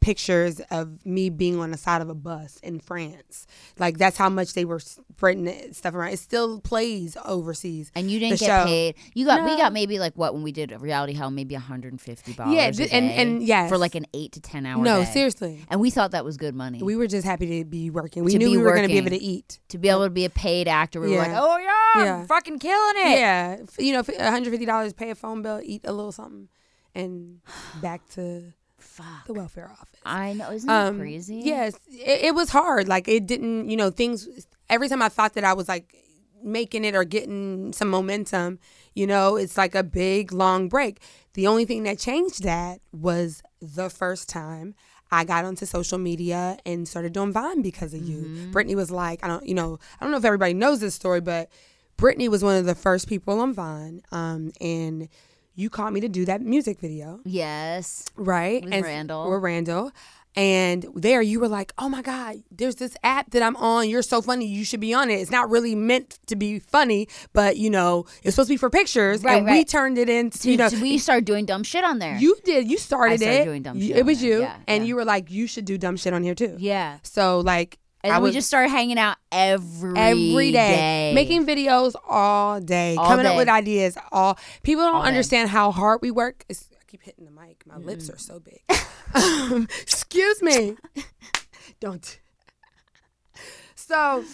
[SPEAKER 3] pictures of me being on the side of a bus in France. Like that's how much they were spreading it- stuff around. It still plays overseas.
[SPEAKER 2] and you didn't get
[SPEAKER 3] show.
[SPEAKER 2] paid. You got we got maybe like what when we did reality hell, maybe 150 dollars.
[SPEAKER 3] Yeah, th- and- and yes.
[SPEAKER 2] for like an eight to ten hour.
[SPEAKER 3] No,
[SPEAKER 2] day.
[SPEAKER 3] seriously.
[SPEAKER 2] And we thought that was good money.
[SPEAKER 3] We were just happy to be working. We
[SPEAKER 2] To
[SPEAKER 3] knew we were going to be able to eat.
[SPEAKER 2] to be able to be a paid actor, we were like, oh yeah, I'm fucking killing it.
[SPEAKER 3] Yeah, you know, f- $150, pay a phone bill, eat a little something, and back to
[SPEAKER 2] Fuck.
[SPEAKER 3] the welfare office.
[SPEAKER 2] I know. Isn't that
[SPEAKER 3] Um,
[SPEAKER 2] crazy?
[SPEAKER 3] Yes, it, it was hard. Like it didn't, you know, things. Every time I thought that I was like making it or getting some momentum, you know, it's like a big long break. The only thing that changed that was the first time I got onto social media and started doing Vine because of you. Brittany was like, I don't, you know, I don't know if everybody knows this story, but Brittany was one of the first people on Vine, um, and you called me to do that music video
[SPEAKER 2] Yes.
[SPEAKER 3] right?
[SPEAKER 2] With
[SPEAKER 3] and
[SPEAKER 2] Randall.
[SPEAKER 3] Or Randall. And there you were like, oh my God, there's this app that I'm on. You're so funny. You should be on it. It's not really meant to be funny, but you know, it's supposed to be for pictures.
[SPEAKER 2] Right,
[SPEAKER 3] and we turned it into, you know,
[SPEAKER 2] we started doing dumb shit on there.
[SPEAKER 3] you did, you started,
[SPEAKER 2] started
[SPEAKER 3] it.
[SPEAKER 2] doing dumb shit
[SPEAKER 3] It was
[SPEAKER 2] there.
[SPEAKER 3] you.
[SPEAKER 2] Yeah,
[SPEAKER 3] and
[SPEAKER 2] yeah.
[SPEAKER 3] you were like, you should do dumb shit on here too.
[SPEAKER 2] yeah.
[SPEAKER 3] So like,
[SPEAKER 2] And we just started hanging out every
[SPEAKER 3] every day,
[SPEAKER 2] day.
[SPEAKER 3] making videos all day,
[SPEAKER 2] All
[SPEAKER 3] coming up with ideas. All people don't
[SPEAKER 2] All day.
[SPEAKER 3] understand how hard we work. It's, I keep hitting the mic. My lips are so big. um, excuse me. don't. So,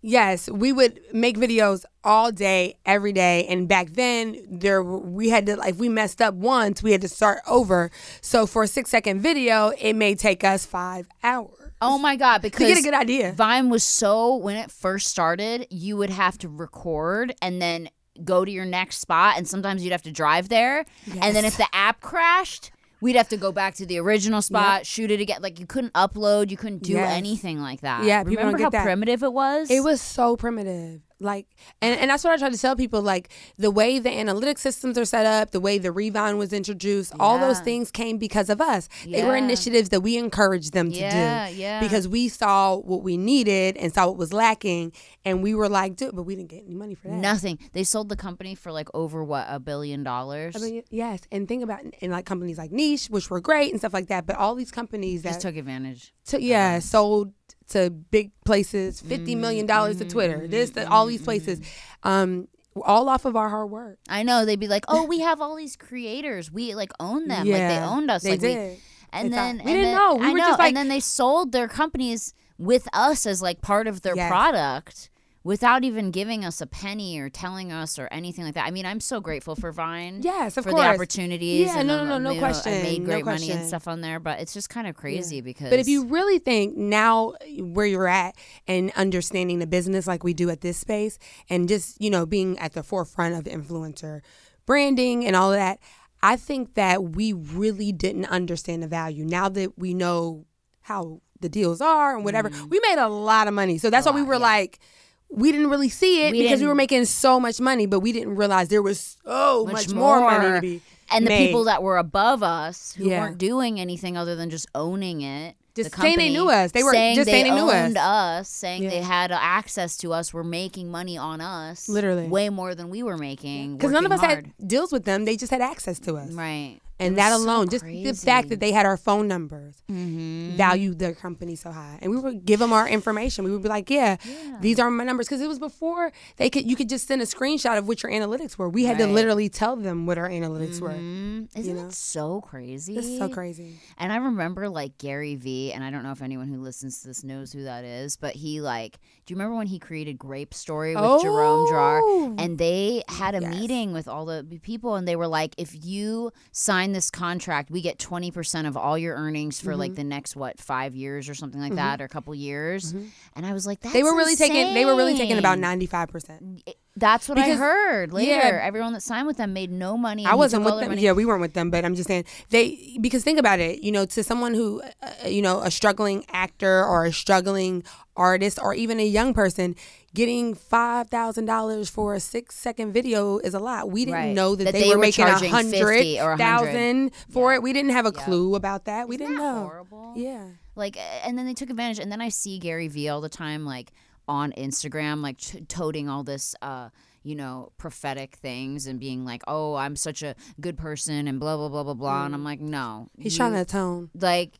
[SPEAKER 3] yes, we would make videos all day, every day, and back then there we had to like if we messed up once, we had to start over. So for a six second video, it may take us five hours.
[SPEAKER 2] Oh my god! Because you
[SPEAKER 3] get a good idea.
[SPEAKER 2] Vine was so when it first started, you would have to record and then go to your next spot, and sometimes you'd have to drive there. And then if the app crashed, we'd have to go back to the original spot, shoot it again. Like you couldn't upload, you couldn't do
[SPEAKER 3] Yes.
[SPEAKER 2] anything like that.
[SPEAKER 3] Yeah,
[SPEAKER 2] remember how primitive it was?
[SPEAKER 3] It was so primitive. Like and, and that's what I try to tell people, like the way the analytic systems are set up, the way the Revine was introduced, all those things came because of us. They were initiatives that we encouraged them to
[SPEAKER 2] Yeah,
[SPEAKER 3] do.
[SPEAKER 2] yeah.
[SPEAKER 3] Because we saw what we needed and saw what was lacking and we were like, do it, but we didn't get any money for that.
[SPEAKER 2] nothing. They sold the company for like over what a billion dollars.
[SPEAKER 3] I mean, yes, and think about in like companies like Niche, which were great and stuff like that, but all these companies that
[SPEAKER 2] just took advantage.
[SPEAKER 3] to, yeah sold to big places, fifty million dollars to Twitter, this, the, all these places, um, all off of our hard work.
[SPEAKER 2] I know they'd be like, "Oh, we have all these creators. We like own them. Like they owned us.
[SPEAKER 3] they
[SPEAKER 2] like
[SPEAKER 3] did.
[SPEAKER 2] we." And
[SPEAKER 3] They
[SPEAKER 2] then
[SPEAKER 3] we
[SPEAKER 2] and
[SPEAKER 3] didn't
[SPEAKER 2] then-
[SPEAKER 3] know. We
[SPEAKER 2] I
[SPEAKER 3] were
[SPEAKER 2] know.
[SPEAKER 3] just like-
[SPEAKER 2] and then they sold their companies with us as like part of their
[SPEAKER 3] Yes.
[SPEAKER 2] product without even giving us a penny or telling us or anything like that. I mean, I'm so grateful for Vine.
[SPEAKER 3] Yes, of
[SPEAKER 2] for
[SPEAKER 3] course.
[SPEAKER 2] the opportunities.
[SPEAKER 3] Yeah, no, no, no, no
[SPEAKER 2] know, I
[SPEAKER 3] question,
[SPEAKER 2] made
[SPEAKER 3] no
[SPEAKER 2] great money and stuff on there, but it's just kind of crazy because.
[SPEAKER 3] But if you really think now where you're at and understanding the business like we do at this space and just, you know, being at the forefront of influencer branding and all of that, I think that we really didn't understand the value. Now that we know how the deals are and whatever,
[SPEAKER 2] Mm.
[SPEAKER 3] we made a lot of money. So that's why we were like, we didn't really see it
[SPEAKER 2] We
[SPEAKER 3] because we were making so much money, but we didn't realize there was so much, more. money to be
[SPEAKER 2] and the
[SPEAKER 3] made.
[SPEAKER 2] people that were above us who
[SPEAKER 3] Yeah.
[SPEAKER 2] weren't doing anything other than just owning it.
[SPEAKER 3] Just
[SPEAKER 2] the
[SPEAKER 3] saying they knew us. They were
[SPEAKER 2] saying
[SPEAKER 3] just saying they knew us.
[SPEAKER 2] owned us, saying
[SPEAKER 3] Yeah.
[SPEAKER 2] they had access to us, were making money on us,
[SPEAKER 3] Literally.
[SPEAKER 2] way more than we were making.
[SPEAKER 3] because none of us
[SPEAKER 2] hard.
[SPEAKER 3] had deals with them. They just had access to us.
[SPEAKER 2] right.
[SPEAKER 3] And that
[SPEAKER 2] so
[SPEAKER 3] alone, just the.
[SPEAKER 2] Mm-hmm.
[SPEAKER 3] fact that they had our phone numbers, valued their company so high, and we would give them our information. We would be like, "Yeah, these are my numbers," because it was before they could. You could just send a screenshot of what your analytics were. We had to literally tell them what our analytics were.
[SPEAKER 2] Mm, Isn't
[SPEAKER 3] know?
[SPEAKER 2] it so crazy?
[SPEAKER 3] It's so crazy.
[SPEAKER 2] And I remember like Gary Vee, and I don't know if anyone who listens to this knows who that is, but he like, do you remember when he created Grape Story with Jerome Jarre?
[SPEAKER 3] Oh,
[SPEAKER 2] And they had a
[SPEAKER 3] yes.
[SPEAKER 2] meeting with all the people, and they were like, if you sign this contract, we get 20% of all your earnings for
[SPEAKER 3] Mm-hmm.
[SPEAKER 2] like the next, what, five years or something like that, or a couple years. And I was like, that's
[SPEAKER 3] Mm-hmm. They were really taking. They were really taking about ninety five percent.
[SPEAKER 2] That's what I heard later.
[SPEAKER 3] yeah.
[SPEAKER 2] Everyone that signed with them made no money.
[SPEAKER 3] I wasn't with them.
[SPEAKER 2] money.
[SPEAKER 3] Yeah, we weren't with them, but I'm just saying they because think about it. You know, to someone who, uh, you know, a struggling actor or a struggling artist or even a young person, getting five thousand dollars for a six second video is a lot. We didn't
[SPEAKER 2] Right.
[SPEAKER 3] know that,
[SPEAKER 2] That
[SPEAKER 3] they,
[SPEAKER 2] they
[SPEAKER 3] were
[SPEAKER 2] were
[SPEAKER 3] making a
[SPEAKER 2] charging 50
[SPEAKER 3] hundred
[SPEAKER 2] or
[SPEAKER 3] thousand for it. We didn't have a clue about that. We didn't
[SPEAKER 2] that
[SPEAKER 3] know.
[SPEAKER 2] horrible?
[SPEAKER 3] Yeah.
[SPEAKER 2] like and then they took advantage and then i see gary vee all the time like on instagram like t- toting all this uh you know prophetic things and being like oh i'm such a good person and blah blah blah blah blah and i'm like no
[SPEAKER 3] Mm. He's
[SPEAKER 2] you-
[SPEAKER 3] trying to atone.
[SPEAKER 2] like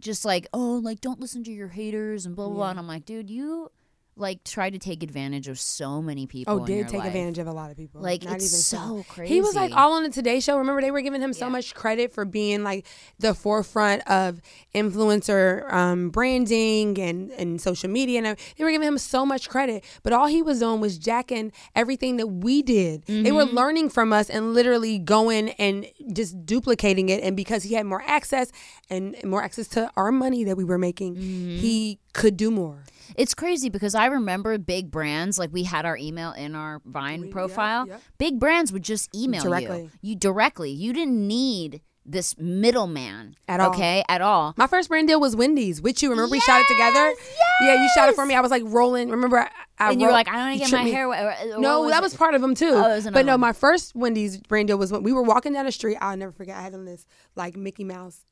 [SPEAKER 2] just like oh like don't listen to your haters and blah blah blah and i'm like dude you like try to take advantage of so many people
[SPEAKER 3] Oh, did take
[SPEAKER 2] life.
[SPEAKER 3] advantage of a lot of people.
[SPEAKER 2] Like,
[SPEAKER 3] Not
[SPEAKER 2] it's
[SPEAKER 3] even
[SPEAKER 2] so crazy.
[SPEAKER 3] He was like all on the Today Show. Remember, they were giving him so much credit for being like the forefront of influencer um, branding and, and social media. And they were giving him so much credit, but all he was doing was jacking everything that we did. They were learning from us and literally going and just duplicating it. And because he had more access and more access to our money that we were making, he could do more.
[SPEAKER 2] It's crazy because I remember big brands like we had our email in our Vine profile.
[SPEAKER 3] yep.
[SPEAKER 2] Big brands would just email
[SPEAKER 3] Directly.
[SPEAKER 2] you. You directly. You didn't need this middleman
[SPEAKER 3] At all.
[SPEAKER 2] Okay, at all.
[SPEAKER 3] My first brand deal was Wendy's which you. Remember we shot it together? Yeah, you shot it for me. I was like rolling. Remember, I,
[SPEAKER 2] and you were like, I don't want to get my
[SPEAKER 3] me.
[SPEAKER 2] hair. wet," or- or
[SPEAKER 3] No,
[SPEAKER 2] what
[SPEAKER 3] that
[SPEAKER 2] it?
[SPEAKER 3] was part of them too.
[SPEAKER 2] Oh, was
[SPEAKER 3] but no, my first Wendy's brand deal was when we were walking down the street. I'll never forget. I had on this like Mickey Mouse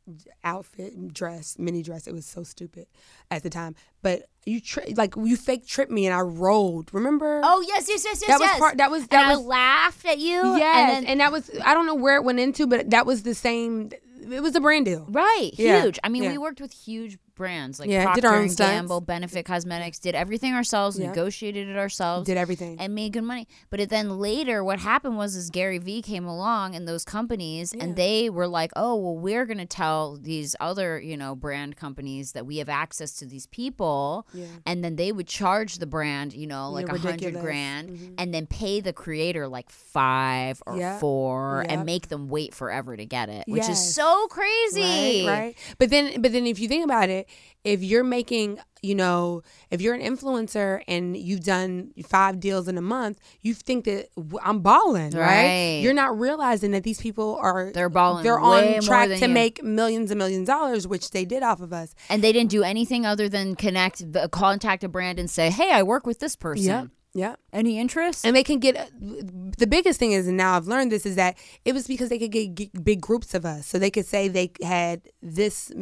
[SPEAKER 3] outfit dress, mini dress. It was so stupid at the time. But you tri- like you fake tripped me and I rolled. Remember?
[SPEAKER 2] Oh yes, yes, yes, yes.
[SPEAKER 3] That was
[SPEAKER 2] yes.
[SPEAKER 3] part- that was- that
[SPEAKER 2] And
[SPEAKER 3] that
[SPEAKER 2] I laughed at you.
[SPEAKER 3] yes.
[SPEAKER 2] and
[SPEAKER 3] And, that was I don't know where it went into, but that was the same. It was a brand deal.
[SPEAKER 2] right,
[SPEAKER 3] Yeah,
[SPEAKER 2] huge. I mean,
[SPEAKER 3] yeah.
[SPEAKER 2] we worked with huge brands like
[SPEAKER 3] Yeah,
[SPEAKER 2] Procter
[SPEAKER 3] did our own
[SPEAKER 2] and
[SPEAKER 3] stunts.
[SPEAKER 2] Gamble, Benefit Cosmetics, did everything ourselves,
[SPEAKER 3] Yeah.
[SPEAKER 2] negotiated it ourselves,
[SPEAKER 3] Did everything.
[SPEAKER 2] and made good money. But it, then later, what happened was, is Gary Vee came along and those companies, and they were like, "Oh, well, we're going to tell these other, you know, brand companies that we have access to these people, and then they would charge the brand, you know, like a hundred grand, mm-hmm. and then pay the creator like five or four, and make them wait forever to get it, which is so crazy,
[SPEAKER 3] Right, right. But then, but then, if you think about it, if you're making, you know, if you're an influencer and you've done five deals in a month, you think that I'm balling, right?
[SPEAKER 2] Right.
[SPEAKER 3] You're not realizing that these people are
[SPEAKER 2] They're balling
[SPEAKER 3] They're on track to
[SPEAKER 2] you.
[SPEAKER 3] make millions and millions of dollars, which they did off of us.
[SPEAKER 2] And they didn't do anything other than connect, contact a brand and say, "Hey, I work with this person.
[SPEAKER 3] Yep. Yep.
[SPEAKER 2] Any interest?"
[SPEAKER 3] And they can get the biggest thing is, and now I've learned this is that it was because they could get, get big groups of us, so they could say they had this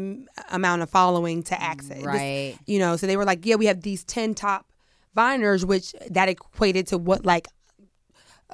[SPEAKER 3] amount of following to access, This-
[SPEAKER 2] Right.
[SPEAKER 3] you know, so they were like, yeah, we have these ten top viners, which that equated to what like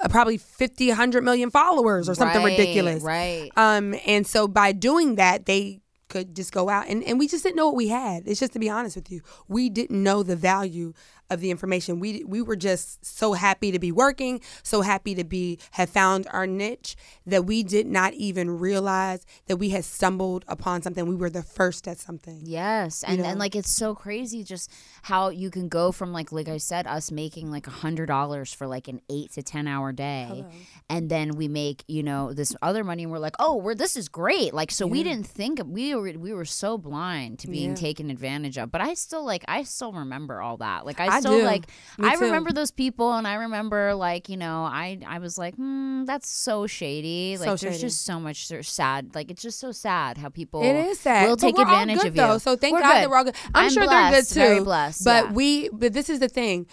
[SPEAKER 3] uh, probably 50, 100 million followers or something
[SPEAKER 2] Right,
[SPEAKER 3] ridiculous,
[SPEAKER 2] right.
[SPEAKER 3] Um, and so by doing that, they could just go out and, and we just didn't know what we had. It's just to be honest with you, we didn't know the value of the information. We we were just so happy to be working, so happy to be have found our niche that we did not even realize that we had stumbled upon something. We were the first at something.
[SPEAKER 2] Yes, and
[SPEAKER 3] know?
[SPEAKER 2] and like it's so crazy just how you can go from like like I said, us making like a hundred dollars for like an eight to ten hour day, and then we make you know this other money, and we're like, oh, we're this is great. Like so, we didn't think we were we were so blind to being
[SPEAKER 3] Yeah.
[SPEAKER 2] taken advantage of. But I still like I still remember all that. Like I,
[SPEAKER 3] I
[SPEAKER 2] still
[SPEAKER 3] do.
[SPEAKER 2] like
[SPEAKER 3] Me
[SPEAKER 2] I
[SPEAKER 3] too.
[SPEAKER 2] remember those people and I remember like, you know, I I was like, hmm, that's so shady. Like
[SPEAKER 3] So
[SPEAKER 2] there's
[SPEAKER 3] shady.
[SPEAKER 2] just so much there's sad. Like it's just so sad how people
[SPEAKER 3] It is sad.
[SPEAKER 2] will
[SPEAKER 3] But
[SPEAKER 2] take
[SPEAKER 3] we're all
[SPEAKER 2] advantage
[SPEAKER 3] good,
[SPEAKER 2] of
[SPEAKER 3] though.
[SPEAKER 2] you.
[SPEAKER 3] So thank
[SPEAKER 2] We're
[SPEAKER 3] God
[SPEAKER 2] good.
[SPEAKER 3] that we're all good. I'm, sure they're good
[SPEAKER 2] blessed,
[SPEAKER 3] too.
[SPEAKER 2] Very blessed.
[SPEAKER 3] But
[SPEAKER 2] yeah.
[SPEAKER 3] we but this is the thing.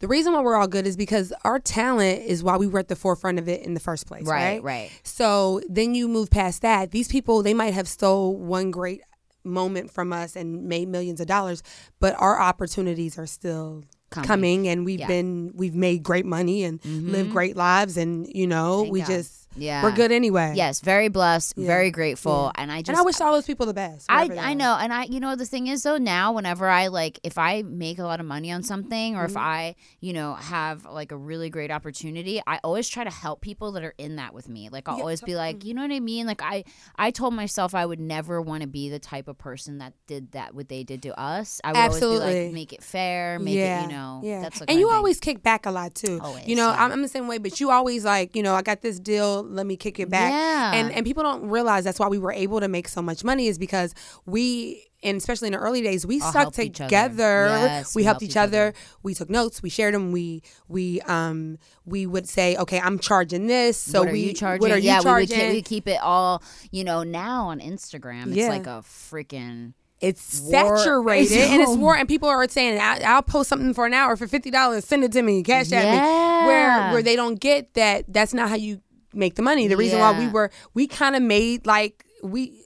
[SPEAKER 3] The reason why we're all good is because our talent is why we were at the forefront of it in the first place,
[SPEAKER 2] Right,
[SPEAKER 3] right?
[SPEAKER 2] right.
[SPEAKER 3] So then you move past that. These people they might have stole one great moment from us and made millions of dollars, but our opportunities are still
[SPEAKER 2] Coming.
[SPEAKER 3] coming, and we've
[SPEAKER 2] Yeah.
[SPEAKER 3] been we've made great money and lived mm-hmm. great lives and you know,
[SPEAKER 2] Thank
[SPEAKER 3] we
[SPEAKER 2] God.
[SPEAKER 3] just
[SPEAKER 2] Yeah.
[SPEAKER 3] we're good anyway.
[SPEAKER 2] Yes, very blessed,
[SPEAKER 3] Yeah.
[SPEAKER 2] very grateful,
[SPEAKER 3] Yeah.
[SPEAKER 2] and I just
[SPEAKER 3] and I wish all those people the best.
[SPEAKER 2] I, I know, and I you know the thing is though now whenever I like if I make a lot of money on something or if
[SPEAKER 3] Mm-hmm.
[SPEAKER 2] I you know have like a really great opportunity, I always try to help people that are in that with me. Like I'll always be like, you know what I mean? Like I I told myself I would never want to be the type of person that did that what they did to us. I would always be
[SPEAKER 3] Absolutely.
[SPEAKER 2] like make it fair, make it you know.
[SPEAKER 3] yeah.
[SPEAKER 2] That's like
[SPEAKER 3] and you
[SPEAKER 2] thing.
[SPEAKER 3] always kick back a lot too.
[SPEAKER 2] Always,
[SPEAKER 3] you know,
[SPEAKER 2] yeah.
[SPEAKER 3] I'm, I'm the same way, but you always like, you know, I got this deal, let me kick it back.
[SPEAKER 2] Yeah.
[SPEAKER 3] And and people don't realize that's why we were able to make so much money is because we and especially in the early days, we
[SPEAKER 2] All
[SPEAKER 3] stuck
[SPEAKER 2] helped each other.
[SPEAKER 3] together.
[SPEAKER 2] Yes,
[SPEAKER 3] we
[SPEAKER 2] we
[SPEAKER 3] helped
[SPEAKER 2] helped
[SPEAKER 3] each
[SPEAKER 2] each
[SPEAKER 3] other.
[SPEAKER 2] other.
[SPEAKER 3] We took notes. We shared them. We we um we would say, okay, I'm charging this. So
[SPEAKER 2] what are
[SPEAKER 3] we
[SPEAKER 2] you charging?
[SPEAKER 3] what are you
[SPEAKER 2] yeah,
[SPEAKER 3] charging?
[SPEAKER 2] we would, keep, we keep it all. You know, now on Instagram, it's
[SPEAKER 3] Yeah.
[SPEAKER 2] like a freaking
[SPEAKER 3] It's
[SPEAKER 2] War-
[SPEAKER 3] saturated
[SPEAKER 2] it's-
[SPEAKER 3] and it's war, and people are saying, I, "I'll post something for an hour for fifty dollars. Send it to me, cash at me." Where where they don't get that that's not how you make the money. The reason why we were we kind of made like we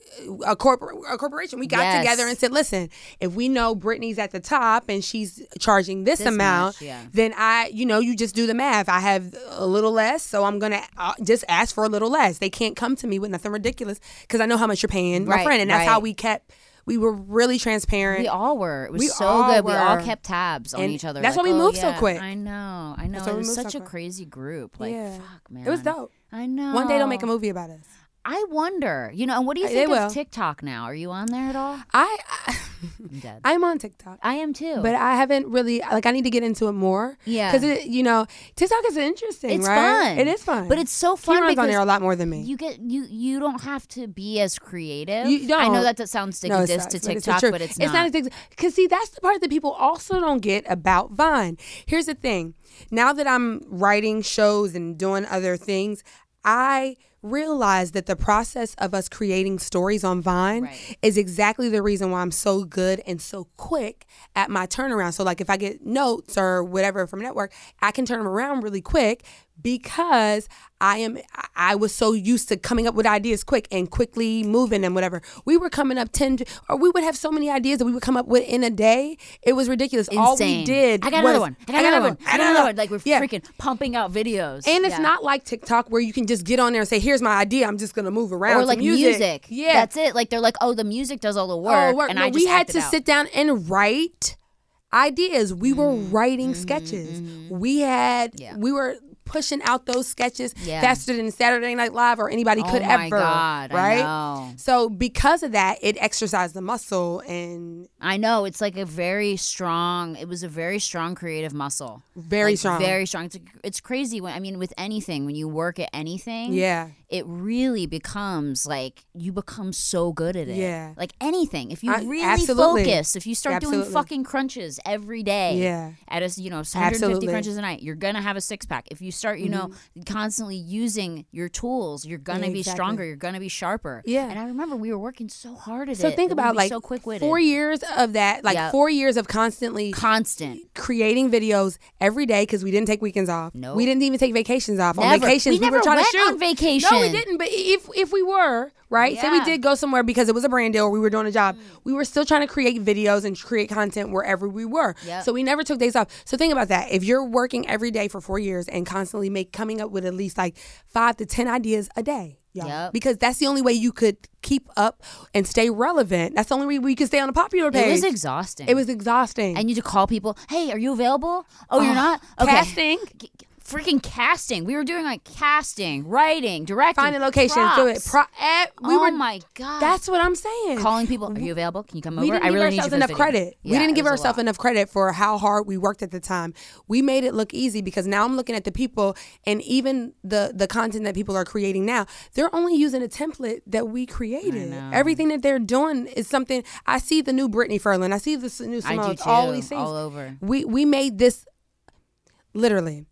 [SPEAKER 3] a corporate a corporation. We got
[SPEAKER 2] Yes.
[SPEAKER 3] together and said, "Listen, if we know Brittany's at the top and she's charging this,
[SPEAKER 2] This
[SPEAKER 3] amount,
[SPEAKER 2] much, yeah.
[SPEAKER 3] then I, you know, you just do the math. I have a little less, so I'm gonna uh, just ask for a little less. They can't come to me with nothing ridiculous because I know how much you're paying my friend, and that's how we kept. We were really transparent.
[SPEAKER 2] We all were. It was
[SPEAKER 3] We
[SPEAKER 2] so good. We all kept tabs on
[SPEAKER 3] And
[SPEAKER 2] each other.
[SPEAKER 3] that's
[SPEAKER 2] like,
[SPEAKER 3] why we
[SPEAKER 2] oh,
[SPEAKER 3] moved so quick.
[SPEAKER 2] I know. I know.
[SPEAKER 3] That's
[SPEAKER 2] It was
[SPEAKER 3] moved so
[SPEAKER 2] such a crazy group. Like,
[SPEAKER 3] Yeah.
[SPEAKER 2] fuck, man.
[SPEAKER 3] It was dope.
[SPEAKER 2] I know.
[SPEAKER 3] One day they'll make a movie about us.
[SPEAKER 2] I wonder. You know, and what do you
[SPEAKER 3] Uh,
[SPEAKER 2] think of. TikTok now? Are you on there at all?
[SPEAKER 3] I, I
[SPEAKER 2] I'm dead.
[SPEAKER 3] I'm on TikTok.
[SPEAKER 2] I am too.
[SPEAKER 3] But I haven't really like. I need to get into it more.
[SPEAKER 2] Yeah.
[SPEAKER 3] because it, you know, TikTok is interesting.
[SPEAKER 2] it's
[SPEAKER 3] right?
[SPEAKER 2] fun.
[SPEAKER 3] It is fun.
[SPEAKER 2] But it's so fun because
[SPEAKER 3] on there a lot more than me.
[SPEAKER 2] You get you you don't have to be as creative.
[SPEAKER 3] You don't.
[SPEAKER 2] I know that that sounds
[SPEAKER 3] No,
[SPEAKER 2] sticky
[SPEAKER 3] it
[SPEAKER 2] diss
[SPEAKER 3] sucks,
[SPEAKER 2] to
[SPEAKER 3] but it's
[SPEAKER 2] TikTok, but it's,
[SPEAKER 3] it's not. Because see, that's the part that people also don't get about Vine. Here's the thing: now that I'm writing shows and doing other things, I realize that the process of us creating stories on Vine
[SPEAKER 2] Right.
[SPEAKER 3] is exactly the reason why I'm so good and so quick at my turnaround. So, like, if I get notes or whatever from network, I can turn them around really quick because I am I- I was so used to coming up with ideas quick and quickly moving and whatever. We were coming up 10 or we would have so many ideas that we would come up with in a day. It was ridiculous. All we did
[SPEAKER 2] I got
[SPEAKER 3] was,
[SPEAKER 2] another one. I got another one. I got another one. Like we're
[SPEAKER 3] Yeah.
[SPEAKER 2] freaking pumping out videos.
[SPEAKER 3] And it's
[SPEAKER 2] Yeah.
[SPEAKER 3] not like TikTok where you can just get on there and say, "Here's my idea. I'm just gonna move around."
[SPEAKER 2] or like music.
[SPEAKER 3] Yeah,
[SPEAKER 2] that's it. Like they're like, oh, the music does all the work,
[SPEAKER 3] Oh, work.
[SPEAKER 2] and
[SPEAKER 3] No,
[SPEAKER 2] I
[SPEAKER 3] we had to sit down and write ideas. We were
[SPEAKER 2] Mm-hmm.
[SPEAKER 3] writing sketches. We had
[SPEAKER 2] Yeah.
[SPEAKER 3] we were pushing out those sketches
[SPEAKER 2] Yeah.
[SPEAKER 3] faster than Saturday Night Live or anybody
[SPEAKER 2] Oh
[SPEAKER 3] could
[SPEAKER 2] my
[SPEAKER 3] ever.
[SPEAKER 2] God,
[SPEAKER 3] right? So because of that, it exercised the muscle and
[SPEAKER 2] I know it's like a very strong. It was a very strong creative muscle.
[SPEAKER 3] very
[SPEAKER 2] Like,
[SPEAKER 3] strong.
[SPEAKER 2] Very strong. It's, it's crazy when I mean with anything when you work at anything.
[SPEAKER 3] yeah.
[SPEAKER 2] It really becomes like you become so good at it.
[SPEAKER 3] Yeah.
[SPEAKER 2] Like anything, if you
[SPEAKER 3] I-
[SPEAKER 2] really
[SPEAKER 3] absolutely.
[SPEAKER 2] focus, if you start doing fucking crunches every day.
[SPEAKER 3] Yeah.
[SPEAKER 2] At a you know 150
[SPEAKER 3] Absolutely.
[SPEAKER 2] crunches a night, you're gonna have a six pack. If you start, you know, constantly using your tools, you're gonna
[SPEAKER 3] Mm-hmm. Yeah,
[SPEAKER 2] be
[SPEAKER 3] exactly.
[SPEAKER 2] stronger. You're gonna be sharper.
[SPEAKER 3] Yeah.
[SPEAKER 2] And I remember we were working so hard at
[SPEAKER 3] So
[SPEAKER 2] it. So think
[SPEAKER 3] about like
[SPEAKER 2] so quick witted.
[SPEAKER 3] four years of that, like
[SPEAKER 2] Yep.
[SPEAKER 3] four years of constantly
[SPEAKER 2] constant.
[SPEAKER 3] creating videos every day because we didn't take weekends off.
[SPEAKER 2] Nope.
[SPEAKER 3] We didn't even take vacations off. On
[SPEAKER 2] Never.
[SPEAKER 3] vacations,
[SPEAKER 2] We
[SPEAKER 3] we, were
[SPEAKER 2] never
[SPEAKER 3] trying
[SPEAKER 2] went
[SPEAKER 3] to shoot.
[SPEAKER 2] on vacation.
[SPEAKER 3] No, we didn't. But if if we were right, say we did go somewhere because it was a brand deal or we were doing a job, mm. we were still trying to create videos and create content wherever we were.
[SPEAKER 2] Yep.
[SPEAKER 3] So we never took days off. So think about that. If you're working every day for four years and constantly make coming up with at least like five to ten ideas a day.
[SPEAKER 2] Yep.
[SPEAKER 3] Because that's the only way you could keep up and stay relevant. That's the only way we could stay on a popular page.
[SPEAKER 2] It was exhausting.
[SPEAKER 3] It was exhausting.
[SPEAKER 2] And you to call people, hey, are you available? Oh, you're not? Okay.
[SPEAKER 3] Casting.
[SPEAKER 2] Freaking casting. We were doing like casting, writing, directing,
[SPEAKER 3] Finding locations, do it. Pro- eh, we
[SPEAKER 2] oh
[SPEAKER 3] were.
[SPEAKER 2] my god.
[SPEAKER 3] That's what I'm saying.
[SPEAKER 2] calling people. Are you available? Can you come
[SPEAKER 3] we
[SPEAKER 2] over?
[SPEAKER 3] didn't
[SPEAKER 2] I
[SPEAKER 3] give
[SPEAKER 2] really need you
[SPEAKER 3] enough credit. we didn't give ourselves enough credit for how hard we worked at the time. We made it look easy because now I'm looking at the people and even the the content that people are creating now. They're only using a template that we created. Everything that they're doing is something. I see the new Brittany Furlan. I see the new
[SPEAKER 2] I do
[SPEAKER 3] Simone. All these things
[SPEAKER 2] all over.
[SPEAKER 3] We we made this literally.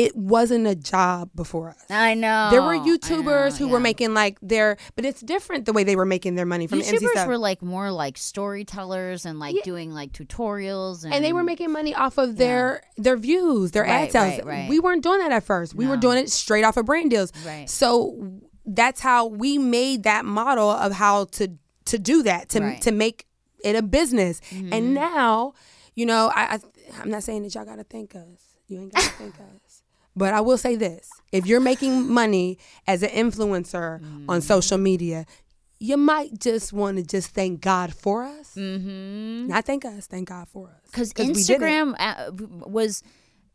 [SPEAKER 3] It wasn't a job before us.
[SPEAKER 2] I know.
[SPEAKER 3] There were YouTubers
[SPEAKER 2] know,
[SPEAKER 3] who were making like their, but it's different the way they were making their money from
[SPEAKER 2] YouTubers were like more like storytellers and like doing like tutorials and,
[SPEAKER 3] and they were making money off of their their views, their
[SPEAKER 2] Right,
[SPEAKER 3] ad sales.
[SPEAKER 2] right, right.
[SPEAKER 3] We weren't doing that at first. We were doing it straight off of brand deals.
[SPEAKER 2] Right.
[SPEAKER 3] So that's how we made that model of how to to do that to to make it a business.
[SPEAKER 2] Mm-hmm.
[SPEAKER 3] And now, you know, I, I I'm not saying that y'all got to thank us. You ain't got to thank us. But I will say this: if you're making money as an influencer
[SPEAKER 2] Mm.
[SPEAKER 3] on social media, you might just want to just thank God for us.
[SPEAKER 2] Mm-hmm.
[SPEAKER 3] Not thank us, thank God for us.
[SPEAKER 2] because
[SPEAKER 3] 'Cause we did it.
[SPEAKER 2] Instagram uh, was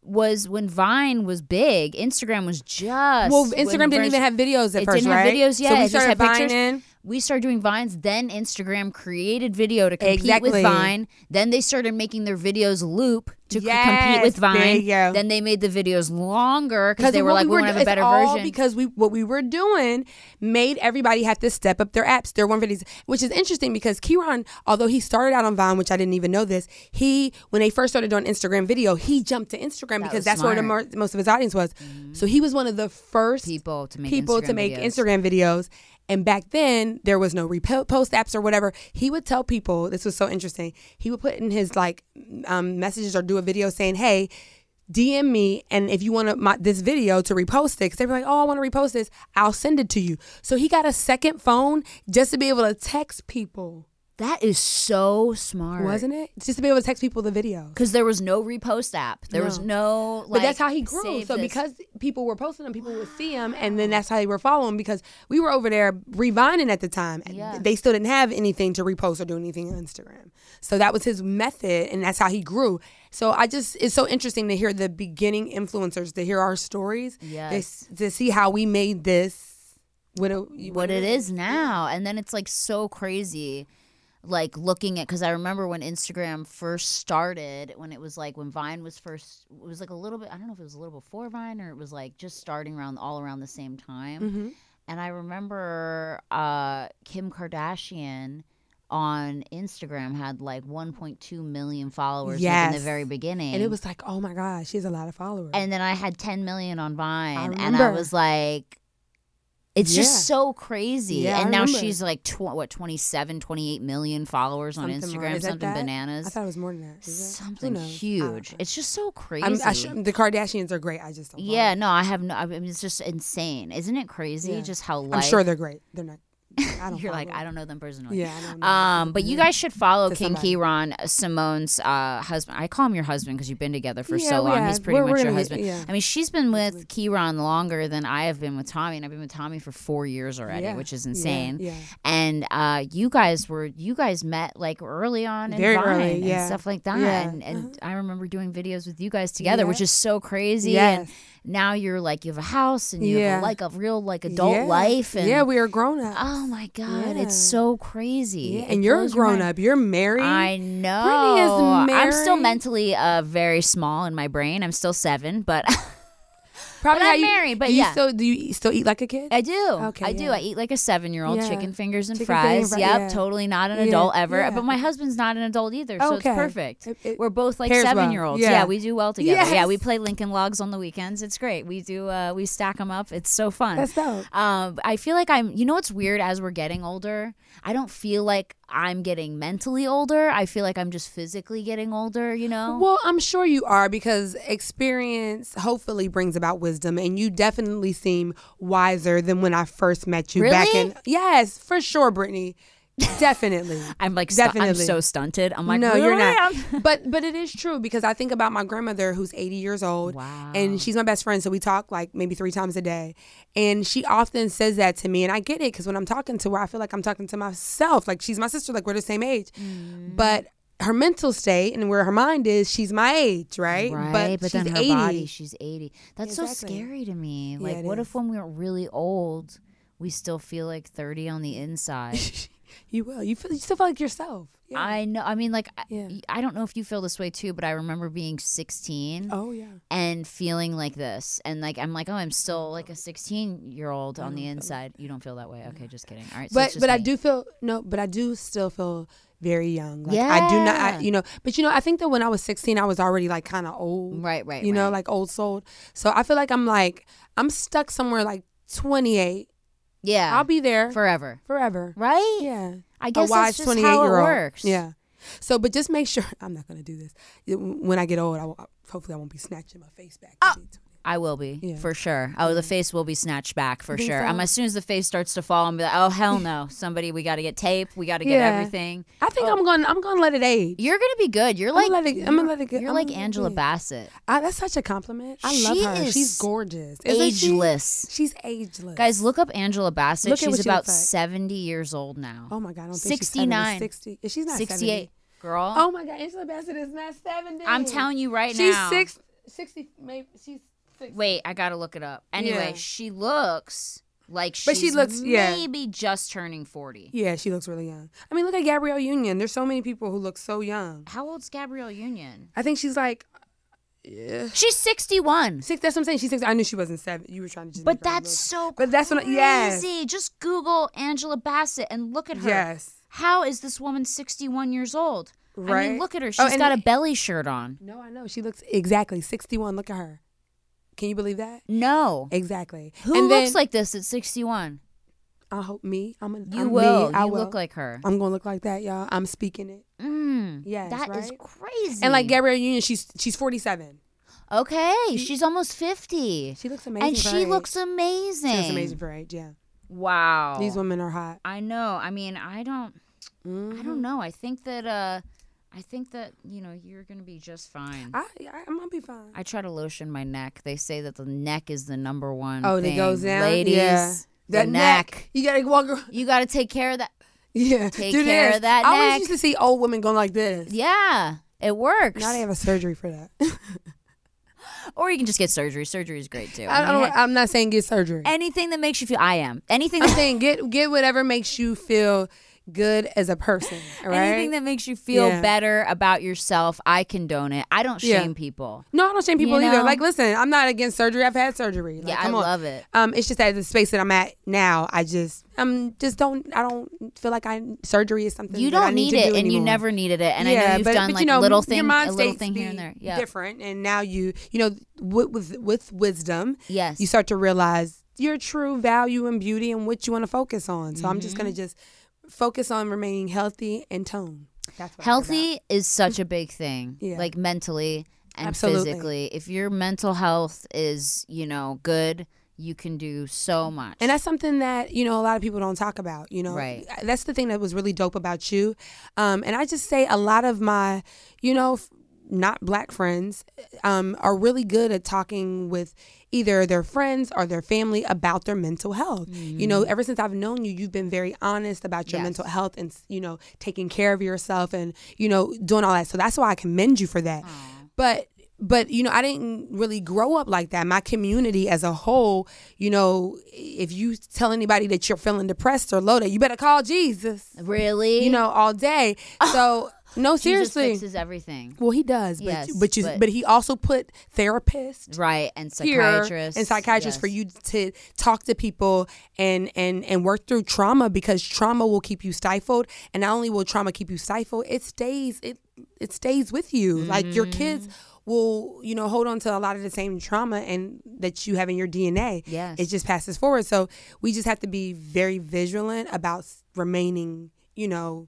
[SPEAKER 2] was when Vine was big. Instagram was just
[SPEAKER 3] Well, Instagram didn't
[SPEAKER 2] first-
[SPEAKER 3] even have videos at
[SPEAKER 2] it
[SPEAKER 3] first,
[SPEAKER 2] didn't
[SPEAKER 3] right?
[SPEAKER 2] have videos yet.
[SPEAKER 3] So we
[SPEAKER 2] it just
[SPEAKER 3] started
[SPEAKER 2] had pictures.
[SPEAKER 3] Vining.
[SPEAKER 2] We started doing vines. Then Instagram created video to compete
[SPEAKER 3] Exactly.
[SPEAKER 2] with Vine. Then they started making their videos loop to c- compete with Vine. Then they made the videos longer because they were like, we,
[SPEAKER 3] were
[SPEAKER 2] want to have a
[SPEAKER 3] it's
[SPEAKER 2] better
[SPEAKER 3] all
[SPEAKER 2] version.
[SPEAKER 3] Because we what we were doing made everybody have to step up their apps, their one videos, which is interesting because Kieran, although he started out on Vine, which I didn't even know this, he when they first started doing Instagram video, he jumped to Instagram because
[SPEAKER 2] was
[SPEAKER 3] that's where the
[SPEAKER 2] smart.
[SPEAKER 3] most of his audience was. So he was one of the first
[SPEAKER 2] People to make
[SPEAKER 3] people to make
[SPEAKER 2] videos.
[SPEAKER 3] Instagram videos. And back then, there was no repost apps or whatever. He would tell people, this was so interesting. He would put in his like um, messages or do a video saying, "Hey, DM me, and if you want this video to repost it, because they were like, oh, I want to repost this, I'll send it to you. So he got a second phone just to be able to text people,
[SPEAKER 2] that is so smart,
[SPEAKER 3] wasn't it? Just to be able to text people the video.
[SPEAKER 2] Because there was no repost app. There was no. Like,
[SPEAKER 3] but that's how he grew. So
[SPEAKER 2] this.
[SPEAKER 3] because people were posting them, people would see him, and then that's how they were following. Because we were over there revining at the time,
[SPEAKER 2] Yeah.
[SPEAKER 3] they still didn't have anything to repost or do anything on Instagram. So that was his method, and that's how he grew. So I just it's so interesting to hear the beginning influencers to hear our stories.
[SPEAKER 2] Yes.
[SPEAKER 3] to, to see how we made this what it,
[SPEAKER 2] what it is now. And then it's like so crazy. Like looking at, because I remember when Instagram first started, when it was like when Vine was first, it was like a little bit, I don't know if it was a little before Vine or it was like just starting around all around the same time.
[SPEAKER 3] Mm-hmm.
[SPEAKER 2] And I remember uh, Kim Kardashian on Instagram had like 1.2 million followers like, in the very beginning.
[SPEAKER 3] And it was like, oh my gosh, she has a lot of followers.
[SPEAKER 2] and then I had 10 million on Vine, and I was like, it's
[SPEAKER 3] Yeah.
[SPEAKER 2] just so crazy.
[SPEAKER 3] Yeah, I
[SPEAKER 2] and now
[SPEAKER 3] remember.
[SPEAKER 2] she's like, tw- what, 27, 28 million followers on
[SPEAKER 3] Something more.
[SPEAKER 2] Instagram, something
[SPEAKER 3] that?
[SPEAKER 2] bananas.
[SPEAKER 3] I thought it was more than that.
[SPEAKER 2] something?
[SPEAKER 3] I
[SPEAKER 2] huge. It's just so crazy.
[SPEAKER 3] I'm, I sh- the Kardashians are great. I just don't.
[SPEAKER 2] yeah, no, I have no. I mean, it's just insane, isn't it crazy?
[SPEAKER 3] Yeah.
[SPEAKER 2] Just how
[SPEAKER 3] I'm sure they're great. They're not. I don't.
[SPEAKER 2] You're like,
[SPEAKER 3] them.
[SPEAKER 2] I don't know them personally.
[SPEAKER 3] Yeah, I don't know.
[SPEAKER 2] Um, but you guys should follow
[SPEAKER 3] To
[SPEAKER 2] King
[SPEAKER 3] somebody.
[SPEAKER 2] Kieran, Simone's uh, husband. I call him your husband because you've been together for
[SPEAKER 3] Yeah,
[SPEAKER 2] so long.
[SPEAKER 3] have.
[SPEAKER 2] He's pretty
[SPEAKER 3] We're-
[SPEAKER 2] much
[SPEAKER 3] we're
[SPEAKER 2] your husband.
[SPEAKER 3] yeah.
[SPEAKER 2] I mean, she's been with Kieran longer than I have been with Tommy, and I've been with Tommy for four years already,
[SPEAKER 3] Yeah.
[SPEAKER 2] which is insane.
[SPEAKER 3] yeah.
[SPEAKER 2] And uh, you guys were you guys met like early on in
[SPEAKER 3] Very
[SPEAKER 2] Vine
[SPEAKER 3] early,
[SPEAKER 2] and stuff like that.
[SPEAKER 3] Yeah. Uh-huh.
[SPEAKER 2] And, and I remember doing videos with you guys together,
[SPEAKER 3] Yeah.
[SPEAKER 2] which is so crazy.
[SPEAKER 3] Yes.
[SPEAKER 2] And now you're like you have a house and you
[SPEAKER 3] Yeah.
[SPEAKER 2] have like a real like adult
[SPEAKER 3] Yeah.
[SPEAKER 2] life. And
[SPEAKER 3] yeah, we are grown up.
[SPEAKER 2] Oh my god,
[SPEAKER 3] Yeah.
[SPEAKER 2] it's so crazy. It
[SPEAKER 3] and you're
[SPEAKER 2] a
[SPEAKER 3] grown up. You're married.
[SPEAKER 2] I know.
[SPEAKER 3] Is
[SPEAKER 2] I'm still mentally uh, very small in my brain. I'm still seven, but
[SPEAKER 3] Probably
[SPEAKER 2] but I'm
[SPEAKER 3] you,
[SPEAKER 2] married, but
[SPEAKER 3] you
[SPEAKER 2] yeah.
[SPEAKER 3] still do you still eat like a kid?
[SPEAKER 2] I do.
[SPEAKER 3] Okay,
[SPEAKER 2] I do. I eat like a seven year old
[SPEAKER 3] Yeah.
[SPEAKER 2] chicken fingers and
[SPEAKER 3] Chicken
[SPEAKER 2] fries.
[SPEAKER 3] fri-
[SPEAKER 2] yep,
[SPEAKER 3] yeah.
[SPEAKER 2] totally not an
[SPEAKER 3] Yeah,
[SPEAKER 2] adult ever.
[SPEAKER 3] yeah.
[SPEAKER 2] But my husband's not an adult either, so
[SPEAKER 3] Okay.
[SPEAKER 2] it's perfect.
[SPEAKER 3] It- it
[SPEAKER 2] We're both like
[SPEAKER 3] pairs well.
[SPEAKER 2] seven year olds.
[SPEAKER 3] Yeah.
[SPEAKER 2] Yeah. we do well together. Yeah, we play Lincoln Logs on the weekends. It's great. We do. Uh, we stack them up. It's so fun.
[SPEAKER 3] That's dope.
[SPEAKER 2] Um, I feel like I'm. You know what's weird? As we're getting older, I don't feel like I'm getting mentally older. I feel like I'm just physically getting older. You know.
[SPEAKER 3] Well, I'm sure you are because experience hopefully brings about wisdom, and you definitely seem wiser than when I first met you back
[SPEAKER 2] Really?
[SPEAKER 3] in. Yes, for sure, Brittany. Definitely.
[SPEAKER 2] I'm like stu- I'm
[SPEAKER 3] Definitely.
[SPEAKER 2] so stunted. I'm like
[SPEAKER 3] no, you're not. But but it is true because I think about my grandmother who's 80 years old.
[SPEAKER 2] Wow.
[SPEAKER 3] And she's my best friend, so we talk like maybe three times a day. And she often says that to me, and I get it because when I'm talking to her, I feel like I'm talking to myself. Like she's my sister, like we're the same age.
[SPEAKER 2] Mm.
[SPEAKER 3] But her mental state and where her mind is, she's my age, right?
[SPEAKER 2] Right, but,
[SPEAKER 3] she's
[SPEAKER 2] then her
[SPEAKER 3] 80.
[SPEAKER 2] body, she's 80. That's so scary to me. Like,
[SPEAKER 3] it
[SPEAKER 2] what
[SPEAKER 3] is.
[SPEAKER 2] if when we're really old, we still feel like 30 on the inside?
[SPEAKER 3] You will. You feel. You still feel like yourself. Yeah.
[SPEAKER 2] I know. I mean, like, I-
[SPEAKER 3] Yeah.
[SPEAKER 2] I don't know if you feel this way too, but I remember being 16
[SPEAKER 3] oh yeah.
[SPEAKER 2] and feeling like this. And, like, I'm like, oh, I'm still like a 16 year old on the inside. You don't feel that way. Okay, just kidding. All right. So
[SPEAKER 3] but but I do feel no. But I do still feel very young. Like I do not. I, you know. But you know, I think that when I was 16, I was already like kind of old.
[SPEAKER 2] Right, right.
[SPEAKER 3] You know, like old soul. So I feel like I'm like I'm stuck somewhere like 28.
[SPEAKER 2] yeah.
[SPEAKER 3] I'll be there
[SPEAKER 2] forever.
[SPEAKER 3] forever.
[SPEAKER 2] Right?
[SPEAKER 3] Yeah.
[SPEAKER 2] I guess
[SPEAKER 3] a wise
[SPEAKER 2] that's just
[SPEAKER 3] 28
[SPEAKER 2] how it
[SPEAKER 3] year old.
[SPEAKER 2] works.
[SPEAKER 3] Yeah. So, but just make sure I'm not gonna do this. When I get old, I will, hopefully I won't be snatching my face back. Oh, to 20.
[SPEAKER 2] I will be
[SPEAKER 3] Yeah.
[SPEAKER 2] for sure. Oh, the face will be snatched back for sure.
[SPEAKER 3] so?
[SPEAKER 2] Um, as soon as the face starts to fall, I'm be like, oh hell no! Somebody, we got to get tape. We got to get
[SPEAKER 3] Yeah.
[SPEAKER 2] everything.
[SPEAKER 3] I think I'm gonna I'm gonna let it age.
[SPEAKER 2] You're gonna be good. You're
[SPEAKER 3] I'm
[SPEAKER 2] like
[SPEAKER 3] gonna let it- I'm gonna let it get-
[SPEAKER 2] You're
[SPEAKER 3] I'm
[SPEAKER 2] like
[SPEAKER 3] gonna let it
[SPEAKER 2] Angela. Bassett,
[SPEAKER 3] I, that's such a compliment. I love her. She's gorgeous. Isn't she?
[SPEAKER 2] ageless.
[SPEAKER 3] She's ageless.
[SPEAKER 2] Guys, look up Angela Bassett.
[SPEAKER 3] Look
[SPEAKER 2] she's
[SPEAKER 3] she
[SPEAKER 2] about
[SPEAKER 3] looks like.
[SPEAKER 2] 70 years old now.
[SPEAKER 3] Oh my god, I don't think
[SPEAKER 2] 69.
[SPEAKER 3] she's 60. She's not
[SPEAKER 2] 68,
[SPEAKER 3] 70.
[SPEAKER 2] girl.
[SPEAKER 3] Oh my god, Angela Bassett is not 70.
[SPEAKER 2] I'm telling you right
[SPEAKER 3] she's
[SPEAKER 2] now.
[SPEAKER 3] six, 60 maybe she's 60.
[SPEAKER 2] Wait, I gotta look it up. Anyway,
[SPEAKER 3] Yeah.
[SPEAKER 2] she looks like she's
[SPEAKER 3] But she looks- yeah.
[SPEAKER 2] maybe just turning 40.
[SPEAKER 3] Yeah, she looks really young. I mean, look at Gabrielle Union. There's so many people who look so young.
[SPEAKER 2] How old's Gabrielle Union?
[SPEAKER 3] I think she's like yeah.
[SPEAKER 2] She's 61.
[SPEAKER 3] Six, that's what I'm saying. She's six. I knew she wasn't seven. You were trying to just.
[SPEAKER 2] But
[SPEAKER 3] make her
[SPEAKER 2] that's so
[SPEAKER 3] But that's what. I-
[SPEAKER 2] crazy.
[SPEAKER 3] Yes.
[SPEAKER 2] Just Google Angela Bassett and look at her.
[SPEAKER 3] Yes.
[SPEAKER 2] How is this woman 61 years old? I
[SPEAKER 3] Right.
[SPEAKER 2] mean, look at her.
[SPEAKER 3] Oh,
[SPEAKER 2] She's
[SPEAKER 3] and-
[SPEAKER 2] got a belly shirt on.
[SPEAKER 3] No, I know. She looks exactly 61. Look at her. Can you believe that?
[SPEAKER 2] No.
[SPEAKER 3] Exactly.
[SPEAKER 2] Who
[SPEAKER 3] and
[SPEAKER 2] looks
[SPEAKER 3] then,
[SPEAKER 2] like this at 61?
[SPEAKER 3] I hope me. I'm a.
[SPEAKER 2] You
[SPEAKER 3] I'm
[SPEAKER 2] will.
[SPEAKER 3] Me, I
[SPEAKER 2] you
[SPEAKER 3] will.
[SPEAKER 2] look like her.
[SPEAKER 3] I'm gonna look like that, y'all. I'm speaking it.
[SPEAKER 2] Mm,
[SPEAKER 3] Yes,
[SPEAKER 2] that is
[SPEAKER 3] right?
[SPEAKER 2] crazy.
[SPEAKER 3] And like Gabrielle Union, she's she's 47.
[SPEAKER 2] Okay, she's almost 50.
[SPEAKER 3] She looks amazing.
[SPEAKER 2] and she
[SPEAKER 3] her
[SPEAKER 2] looks amazing.
[SPEAKER 3] She looks amazing for age. Yeah.
[SPEAKER 2] Wow.
[SPEAKER 3] These women are hot.
[SPEAKER 2] I know. I mean, I don't I
[SPEAKER 3] Mm-hmm.
[SPEAKER 2] don't know. I think that uh I think that, you know, you're going to be just fine.
[SPEAKER 3] I, I I'm gonna be fine.
[SPEAKER 2] I try to lotion my neck. They say that the neck is the number one.
[SPEAKER 3] oh, it goes down.
[SPEAKER 2] Ladies,
[SPEAKER 3] yeah.
[SPEAKER 2] the
[SPEAKER 3] That
[SPEAKER 2] neck.
[SPEAKER 3] You gotta walk. around.
[SPEAKER 2] You got to take care of that.
[SPEAKER 3] Yeah.
[SPEAKER 2] Take
[SPEAKER 3] do
[SPEAKER 2] care
[SPEAKER 3] this.
[SPEAKER 2] of that
[SPEAKER 3] I always used to see old women going like this.
[SPEAKER 2] Yeah, it works.
[SPEAKER 3] Now they have a surgery for that.
[SPEAKER 2] or you can just get surgery. Surgery is great too.
[SPEAKER 3] I
[SPEAKER 2] I
[SPEAKER 3] I'm not saying get surgery.
[SPEAKER 2] anything that makes you feel. I am anything.
[SPEAKER 3] I'm saying get get whatever makes you feel good as a person. Right?
[SPEAKER 2] Anything that makes you feel
[SPEAKER 3] Yeah.
[SPEAKER 2] better about yourself, I condone it. I don't
[SPEAKER 3] Yeah.
[SPEAKER 2] shame people.
[SPEAKER 3] No, I don't shame people
[SPEAKER 2] You
[SPEAKER 3] either.
[SPEAKER 2] know?
[SPEAKER 3] Like, listen, I'm not against surgery. I've had surgery. Like,
[SPEAKER 2] Yeah, I
[SPEAKER 3] on.
[SPEAKER 2] love it.
[SPEAKER 3] Um, it's just that the space that I'm at now, I just, I'm just don't, I don't feel like I surgery is something
[SPEAKER 2] You
[SPEAKER 3] that I
[SPEAKER 2] don't
[SPEAKER 3] need,
[SPEAKER 2] need, it,
[SPEAKER 3] do
[SPEAKER 2] and you never needed it. And I know you've
[SPEAKER 3] but,
[SPEAKER 2] done
[SPEAKER 3] but,
[SPEAKER 2] like
[SPEAKER 3] know,
[SPEAKER 2] little
[SPEAKER 3] your
[SPEAKER 2] thing,
[SPEAKER 3] mind
[SPEAKER 2] a little thing here and there. Yeah,
[SPEAKER 3] different. And now you, you know, with with with wisdom,
[SPEAKER 2] Yes.
[SPEAKER 3] you start to realize your true value and beauty and what you want to focus on. So I'm just gonna
[SPEAKER 2] Mm-hmm.
[SPEAKER 3] just focus on remaining healthy and tone. That's what
[SPEAKER 2] healthy is such a big thing.
[SPEAKER 3] Yeah.
[SPEAKER 2] Like mentally and
[SPEAKER 3] Absolutely.
[SPEAKER 2] physically. If your mental health is, you know, good, you can do so much.
[SPEAKER 3] And that's something that, you know, a lot of people don't talk about, you know.
[SPEAKER 2] Right.
[SPEAKER 3] That's the thing that was really dope about you. Um, and I just say a lot of my, you know, f- not black friends um, are really good at talking with either their friends or their family about their mental health. You know, ever since I've known you, you've been very honest about your
[SPEAKER 2] Yes.
[SPEAKER 3] mental health and, you know, taking care of yourself and, you know, doing all that. So that's why I commend you for that. But but you know i didn't really grow up like that my community as a whole you know if you tell anybody that you're feeling depressed or low that you better call jesus
[SPEAKER 2] really?
[SPEAKER 3] you know all day so no
[SPEAKER 2] Jesus
[SPEAKER 3] seriously
[SPEAKER 2] fixes everything.
[SPEAKER 3] well he does but
[SPEAKER 2] Yes,
[SPEAKER 3] but you
[SPEAKER 2] but-
[SPEAKER 3] but he also put therapists
[SPEAKER 2] Right. And
[SPEAKER 3] here
[SPEAKER 2] psychiatrists.
[SPEAKER 3] and psychiatrists for you to talk to people and and and work through trauma because trauma will keep you stifled and not only will trauma keep you stifled it stays it it stays with you like your kids
[SPEAKER 2] Mm-hmm.
[SPEAKER 3] will you know hold on to a lot of the same trauma and that you have in your DNA
[SPEAKER 2] Yes.
[SPEAKER 3] it just passes forward so we just have to be very vigilant about remaining you know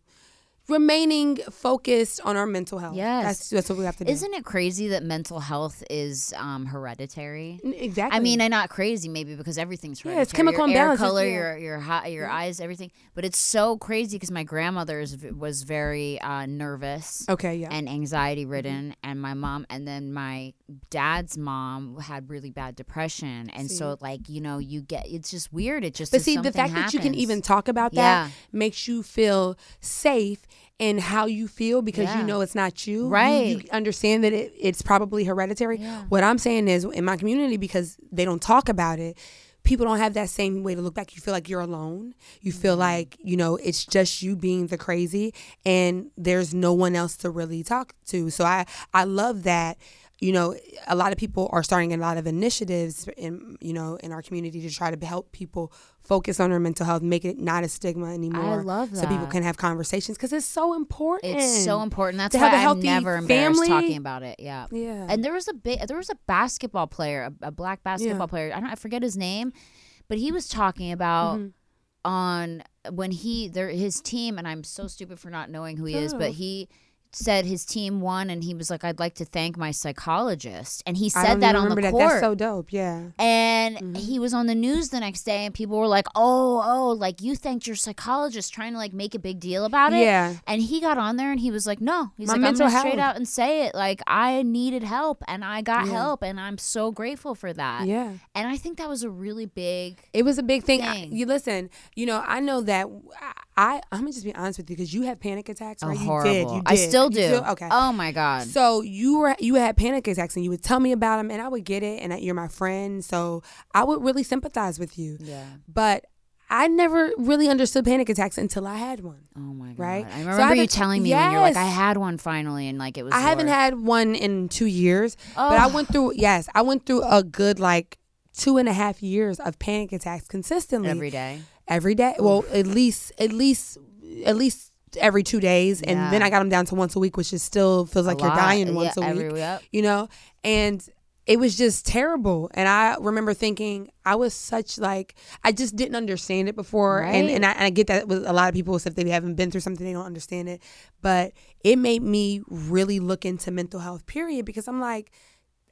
[SPEAKER 3] remaining focused on our mental health
[SPEAKER 2] Yes.
[SPEAKER 3] that's that's what we have to do
[SPEAKER 2] Isn't it crazy that mental health is um, hereditary?
[SPEAKER 3] exactly
[SPEAKER 2] I mean, I'm not crazy, maybe because everything's hereditary.
[SPEAKER 3] Yeah, it's chemical
[SPEAKER 2] your air
[SPEAKER 3] imbalances,
[SPEAKER 2] color,
[SPEAKER 3] yeah.
[SPEAKER 2] your your hi- your eyes, everything. But it's so crazy because my grandmother is, was very uh, nervous.
[SPEAKER 3] okay yeah
[SPEAKER 2] and anxiety ridden and my mom and then my dad's mom had really bad depression and so like you know you get it's just weird it just
[SPEAKER 3] But see, the fact that you can even talk about
[SPEAKER 2] Yeah.
[SPEAKER 3] that makes you feel safe in how you feel because
[SPEAKER 2] Yeah.
[SPEAKER 3] you know it's not you. You-
[SPEAKER 2] Right.
[SPEAKER 3] You, understand that it, it's probably hereditary. What I'm saying is in my community, because they don't talk about it, people don't have that same way to look back. You feel like you're alone. You feel
[SPEAKER 2] Mm-hmm.
[SPEAKER 3] like, you know, it's just you being the crazy and there's no one else to really talk to. So I, I love that. You know, a lot of people are starting a lot of initiatives in you know in our community to try to help people focus on their mental health, make it not a stigma anymore.
[SPEAKER 2] love
[SPEAKER 3] so people can have conversations because it's so important.
[SPEAKER 2] It's so important. That's
[SPEAKER 3] to
[SPEAKER 2] why I'm never embarrassed
[SPEAKER 3] family.
[SPEAKER 2] talking about it. Yeah.
[SPEAKER 3] Yeah.
[SPEAKER 2] And there was a big, there was a basketball player, a, a black basketball player. I don't, I forget his name, but he was talking about
[SPEAKER 3] Mm-hmm.
[SPEAKER 2] on when he there his team, and I'm so stupid for not knowing who he is,
[SPEAKER 3] Oh.
[SPEAKER 2] but he said his team won, and he was like, "I'd like to thank my psychologist," and he said that on the
[SPEAKER 3] that.
[SPEAKER 2] court.
[SPEAKER 3] That's so dope. Yeah.
[SPEAKER 2] And
[SPEAKER 3] Mm-hmm.
[SPEAKER 2] he was on the news the next day, and people were like, "Oh, oh, like you thanked your psychologist," trying to like make a big deal about it.
[SPEAKER 3] Yeah.
[SPEAKER 2] And he got on there, and he was like, "No, he's
[SPEAKER 3] My
[SPEAKER 2] like,
[SPEAKER 3] mental
[SPEAKER 2] I'm gonna straight out and say it. Like I needed help, and I got
[SPEAKER 3] Yeah.
[SPEAKER 2] help, and I'm so grateful for that.
[SPEAKER 3] Yeah.
[SPEAKER 2] And I think that was a really big.
[SPEAKER 3] It was a big thing. I- you listen, you know, I know that I, I'm gonna just be honest with you because you have panic attacks,
[SPEAKER 2] Oh,
[SPEAKER 3] right?
[SPEAKER 2] horrible.
[SPEAKER 3] You did. You did.
[SPEAKER 2] I still do.
[SPEAKER 3] okay.
[SPEAKER 2] Oh my god.
[SPEAKER 3] So you were you had panic attacks and you would tell me about them and I would get it and you're my friend, so I would really sympathize with you.
[SPEAKER 2] Yeah.
[SPEAKER 3] But I never really understood panic attacks until I had one.
[SPEAKER 2] Oh my god.
[SPEAKER 3] Right?
[SPEAKER 2] I
[SPEAKER 3] So I
[SPEAKER 2] remember you telling me when you're like, I had one finally, and like it was.
[SPEAKER 3] I haven't had one in two years, but I
[SPEAKER 2] Oh.
[SPEAKER 3] went through oh. yes, I went through a good like two and a half years of panic attacks consistently
[SPEAKER 2] every day.
[SPEAKER 3] Every day. Well, at least at least at least every two days, and then I got them down to once a week, which is still feels like you're
[SPEAKER 2] lot.
[SPEAKER 3] dying
[SPEAKER 2] Yeah,
[SPEAKER 3] once a
[SPEAKER 2] every-
[SPEAKER 3] week.
[SPEAKER 2] yep.
[SPEAKER 3] You know, and it was just terrible. And I remember thinking I was such like I just didn't understand it before, and
[SPEAKER 2] Right.
[SPEAKER 3] and I, and I get that with a lot of people if they haven't been through something they don't understand it, but it made me really look into mental health. Period, because I'm like.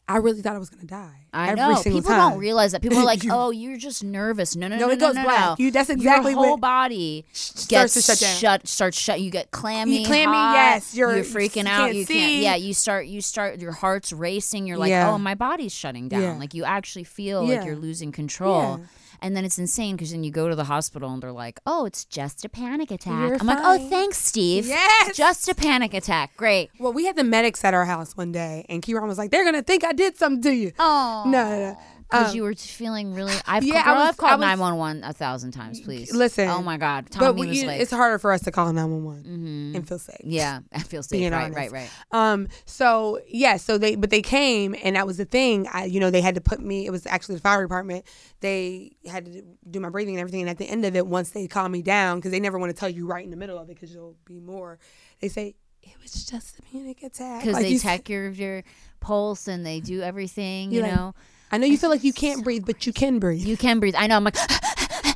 [SPEAKER 3] I really thought I was gonna die.
[SPEAKER 2] I
[SPEAKER 3] every
[SPEAKER 2] know. People
[SPEAKER 3] time.
[SPEAKER 2] don't realize that. People are like, "Oh, you're just nervous." No, no,
[SPEAKER 3] No,
[SPEAKER 2] no,
[SPEAKER 3] it goes
[SPEAKER 2] no, no,
[SPEAKER 3] black.
[SPEAKER 2] no.
[SPEAKER 3] You- that's exactly what
[SPEAKER 2] your whole body
[SPEAKER 3] starts
[SPEAKER 2] gets
[SPEAKER 3] to shut down.
[SPEAKER 2] Shut, starts shut. You get clammy,
[SPEAKER 3] You clammy,
[SPEAKER 2] hot,
[SPEAKER 3] yes, you're-
[SPEAKER 2] freaking
[SPEAKER 3] you
[SPEAKER 2] out. you
[SPEAKER 3] see.
[SPEAKER 2] can't. Yeah, you start. You start. Your heart's racing. You're like,
[SPEAKER 3] Yeah.
[SPEAKER 2] "Oh, my body's shutting down."
[SPEAKER 3] Yeah.
[SPEAKER 2] Like you actually feel
[SPEAKER 3] Yeah.
[SPEAKER 2] like you're losing control. And then it's insane because then you go to the hospital and they're like, "Oh, it's just a panic attack."
[SPEAKER 3] You're
[SPEAKER 2] I'm like, "Oh, thanks, Steve.
[SPEAKER 3] Yes.
[SPEAKER 2] just a panic attack. Great."
[SPEAKER 3] Well, we had the medics at our house one day, and Kieran was like, "They're gonna think I did something to you."
[SPEAKER 2] Oh,
[SPEAKER 3] No, no, no.
[SPEAKER 2] Because
[SPEAKER 3] Um,
[SPEAKER 2] you were feeling really. I've,
[SPEAKER 3] yeah,
[SPEAKER 2] girl,
[SPEAKER 3] I was-
[SPEAKER 2] I've called 911 a thousand times, please.
[SPEAKER 3] Listen,
[SPEAKER 2] Oh my God.
[SPEAKER 3] but
[SPEAKER 2] Tommy
[SPEAKER 3] we,
[SPEAKER 2] was
[SPEAKER 3] you-
[SPEAKER 2] like,
[SPEAKER 3] it's harder for us to call nine one one
[SPEAKER 2] Mhm.
[SPEAKER 3] and feel safe.
[SPEAKER 2] yeah, I feel safe.
[SPEAKER 3] being
[SPEAKER 2] Right,
[SPEAKER 3] honest.
[SPEAKER 2] right, right.
[SPEAKER 3] Um. So yeah. So they, but they came, and that was the thing. I, you know, they had to put me. It was actually the fire department. They had to do my breathing and everything. And at the end of it, once they calm me down, because they never want to tell you right in the middle of it, because you'll be more. They say it was just a panic attack.
[SPEAKER 2] Because
[SPEAKER 3] Like
[SPEAKER 2] they
[SPEAKER 3] you
[SPEAKER 2] check your your pulse and they do everything. You
[SPEAKER 3] like,
[SPEAKER 2] know,
[SPEAKER 3] I know you feel like you can't breathe, but you can breathe.
[SPEAKER 2] you can breathe. I know. I'm like.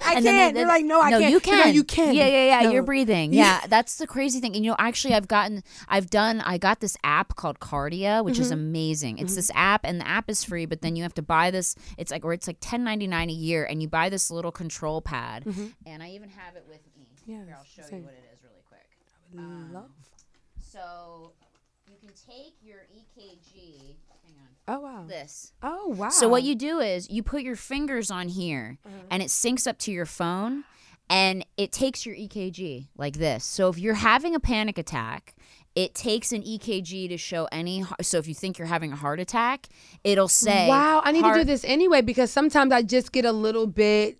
[SPEAKER 3] I
[SPEAKER 2] and then
[SPEAKER 3] can't.
[SPEAKER 2] they-
[SPEAKER 3] They're like, no, I
[SPEAKER 2] no,
[SPEAKER 3] can't.
[SPEAKER 2] you
[SPEAKER 3] You're
[SPEAKER 2] can.
[SPEAKER 3] you can.
[SPEAKER 2] Yeah, yeah, yeah.
[SPEAKER 3] No.
[SPEAKER 2] You're breathing.
[SPEAKER 3] Yeah.
[SPEAKER 2] Yeah, that's the crazy thing. And you know, actually, I've gotten, I've done, I got this app called Kardia, which
[SPEAKER 3] Mm-hmm.
[SPEAKER 2] is amazing. It's this app, and the app is free, but then you have to buy this. It's like, or it's like ten ninety nine a year, and you buy this little control pad, and I even have it with me.
[SPEAKER 3] Mm-hmm. Yeah,
[SPEAKER 2] Here, I'll show you what it is really quick. i Um,
[SPEAKER 3] Love.
[SPEAKER 2] So you can take your EKG.
[SPEAKER 3] Oh wow.
[SPEAKER 2] This.
[SPEAKER 3] Oh wow.
[SPEAKER 2] So what you do is you put your fingers on here uh-huh. and it syncs up to your phone and it takes your EKG like this. So if you're having a panic attack, it takes an EKG to show any so if you think you're having a heart attack, it'll say
[SPEAKER 3] Wow, I need to do this anyway because sometimes I just get a little bit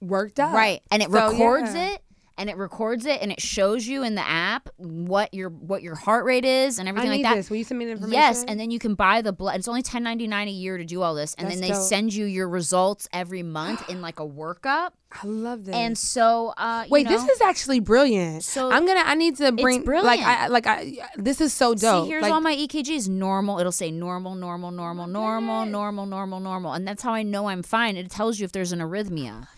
[SPEAKER 3] worked up.
[SPEAKER 2] Right. And it
[SPEAKER 3] So,
[SPEAKER 2] records
[SPEAKER 3] yeah.
[SPEAKER 2] it and it records it and it shows you in the app what your what your heart rate is and
[SPEAKER 3] I
[SPEAKER 2] everything
[SPEAKER 3] need
[SPEAKER 2] like that.
[SPEAKER 3] this. Will you send me the information?
[SPEAKER 2] Yes, and then you can buy the blood. It's only ten ninety nine a year to do all this, and
[SPEAKER 3] That's
[SPEAKER 2] then they
[SPEAKER 3] dope.
[SPEAKER 2] send you your results every month in like a workup.
[SPEAKER 3] I love this.
[SPEAKER 2] And so, uh, you
[SPEAKER 3] Wait,
[SPEAKER 2] know,
[SPEAKER 3] this is actually brilliant.
[SPEAKER 2] So-
[SPEAKER 3] I'm gonna. I need to bring. Like
[SPEAKER 2] brilliant.
[SPEAKER 3] I like. I. This is so dope.
[SPEAKER 2] See, here's
[SPEAKER 3] like,
[SPEAKER 2] all my EKGs. Normal. It'll say normal, normal, normal, normal, normal, normal, normal, and that's how I know I'm fine. It tells you if there's an arrhythmia.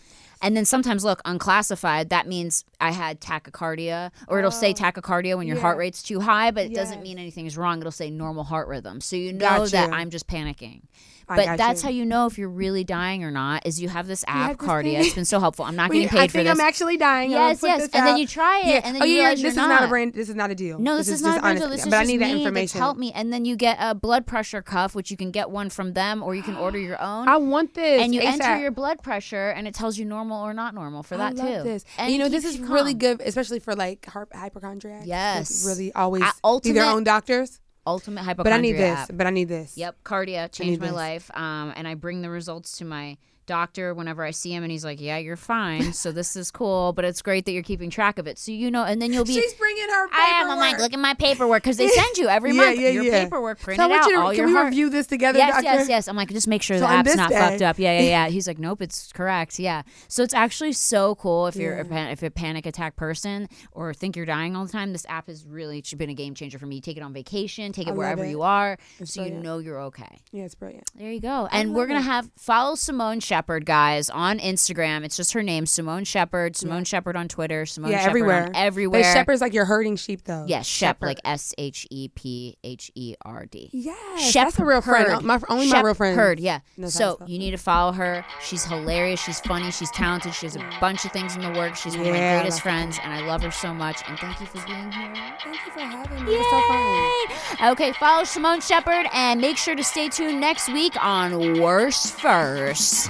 [SPEAKER 2] And then sometimes, look, unclassified, that means I had tachycardia, or it'll say oh, tachycardia when your heart
[SPEAKER 3] Oh.
[SPEAKER 2] Rate's too high, but it doesn't
[SPEAKER 3] Yes.
[SPEAKER 2] mean anything's wrong. It'll say normal heart rhythm. So you know
[SPEAKER 3] Got
[SPEAKER 2] that. I'm just panicking.
[SPEAKER 3] I
[SPEAKER 2] But that's
[SPEAKER 3] you.
[SPEAKER 2] how you know if you're really dying or not, is you have this app,
[SPEAKER 3] have this
[SPEAKER 2] Kardia.
[SPEAKER 3] thing.
[SPEAKER 2] It's been so helpful. I'm not getting paid
[SPEAKER 3] I
[SPEAKER 2] for this.
[SPEAKER 3] I'm actually dying.
[SPEAKER 2] Yes, yes,
[SPEAKER 3] this
[SPEAKER 2] and then you try it,
[SPEAKER 3] Yeah.
[SPEAKER 2] and then
[SPEAKER 3] oh,
[SPEAKER 2] you
[SPEAKER 3] yeah,
[SPEAKER 2] realize
[SPEAKER 3] this
[SPEAKER 2] you're
[SPEAKER 3] is not a brand. This is not a deal.
[SPEAKER 2] No, this, is,
[SPEAKER 3] just
[SPEAKER 2] not a brand deal. This
[SPEAKER 3] But
[SPEAKER 2] is
[SPEAKER 3] I need that information.
[SPEAKER 2] helped me, and then you get a blood pressure cuff, which you can get one from them, or you can order your own.
[SPEAKER 3] I want this.
[SPEAKER 2] and you
[SPEAKER 3] ASAP.
[SPEAKER 2] enter your blood pressure, and it tells you normal, or not normal for
[SPEAKER 3] I
[SPEAKER 2] that
[SPEAKER 3] love
[SPEAKER 2] too.
[SPEAKER 3] This.
[SPEAKER 2] And
[SPEAKER 3] you know, this is really good, especially for like hy- hypochondriacs.
[SPEAKER 2] Yes.
[SPEAKER 3] really always be their own doctors.
[SPEAKER 2] Ultimate hypochondria.
[SPEAKER 3] But I need this.
[SPEAKER 2] app.
[SPEAKER 3] But I need this.
[SPEAKER 2] Yep, Kardia changed my
[SPEAKER 3] this.
[SPEAKER 2] life. Um, and I bring the results to my doctor whenever I see him, and he's like, "Yeah, you're fine. so this is cool, but it's great that you're keeping track of it. So you know, and then you'll be."
[SPEAKER 3] She's bringing her.
[SPEAKER 2] I am. I'm like, look at my paperwork because they send you every
[SPEAKER 3] Yeah,
[SPEAKER 2] month
[SPEAKER 3] yeah,
[SPEAKER 2] your
[SPEAKER 3] yeah.
[SPEAKER 2] paperwork printed
[SPEAKER 3] So I
[SPEAKER 2] out
[SPEAKER 3] you to,
[SPEAKER 2] all
[SPEAKER 3] can
[SPEAKER 2] your
[SPEAKER 3] we
[SPEAKER 2] heart-
[SPEAKER 3] review this together,
[SPEAKER 2] Yes,
[SPEAKER 3] doctor?
[SPEAKER 2] yes, yes. I'm like, just make sure
[SPEAKER 3] So
[SPEAKER 2] the app's not
[SPEAKER 3] day-
[SPEAKER 2] fucked up. Yeah, yeah, yeah. He's like, nope, it's correct. Yeah. So it's actually so cool if you're a pan- if you're a panic attack person or think you're dying all the time. This app has really been a game changer for me. Take it on vacation, take it
[SPEAKER 3] love
[SPEAKER 2] wherever
[SPEAKER 3] it.
[SPEAKER 2] you are,
[SPEAKER 3] It's
[SPEAKER 2] so you know you're okay.
[SPEAKER 3] Yeah, it's brilliant.
[SPEAKER 2] There you go. And we're gonna
[SPEAKER 3] it.
[SPEAKER 2] have follow Simone Shepherd, guys, on Instagram. It's just her name, Simone Shepherd. Simone Shepherd on Twitter. Simone
[SPEAKER 3] yeah,
[SPEAKER 2] Shepherd
[SPEAKER 3] everywhere.
[SPEAKER 2] everywhere.
[SPEAKER 3] But shepherd's like you're herding sheep, though.
[SPEAKER 2] Yes, Shep,
[SPEAKER 3] Shepherd.
[SPEAKER 2] like S H E P H E R D.
[SPEAKER 3] Yes, that's a real friend.
[SPEAKER 2] Shepherd.
[SPEAKER 3] My, only my real friend.
[SPEAKER 2] Heard, yeah. So you need to follow her. She's hilarious. She's funny. She's talented. She has a bunch of things in the works. She's one of my
[SPEAKER 3] Yeah,
[SPEAKER 2] greatest friends, and I love her so much. And thank you for being here.
[SPEAKER 3] Thank you for having me. It's so.
[SPEAKER 2] Yay! Okay, follow Simone Shepherd and make sure to stay tuned next week on Worst First.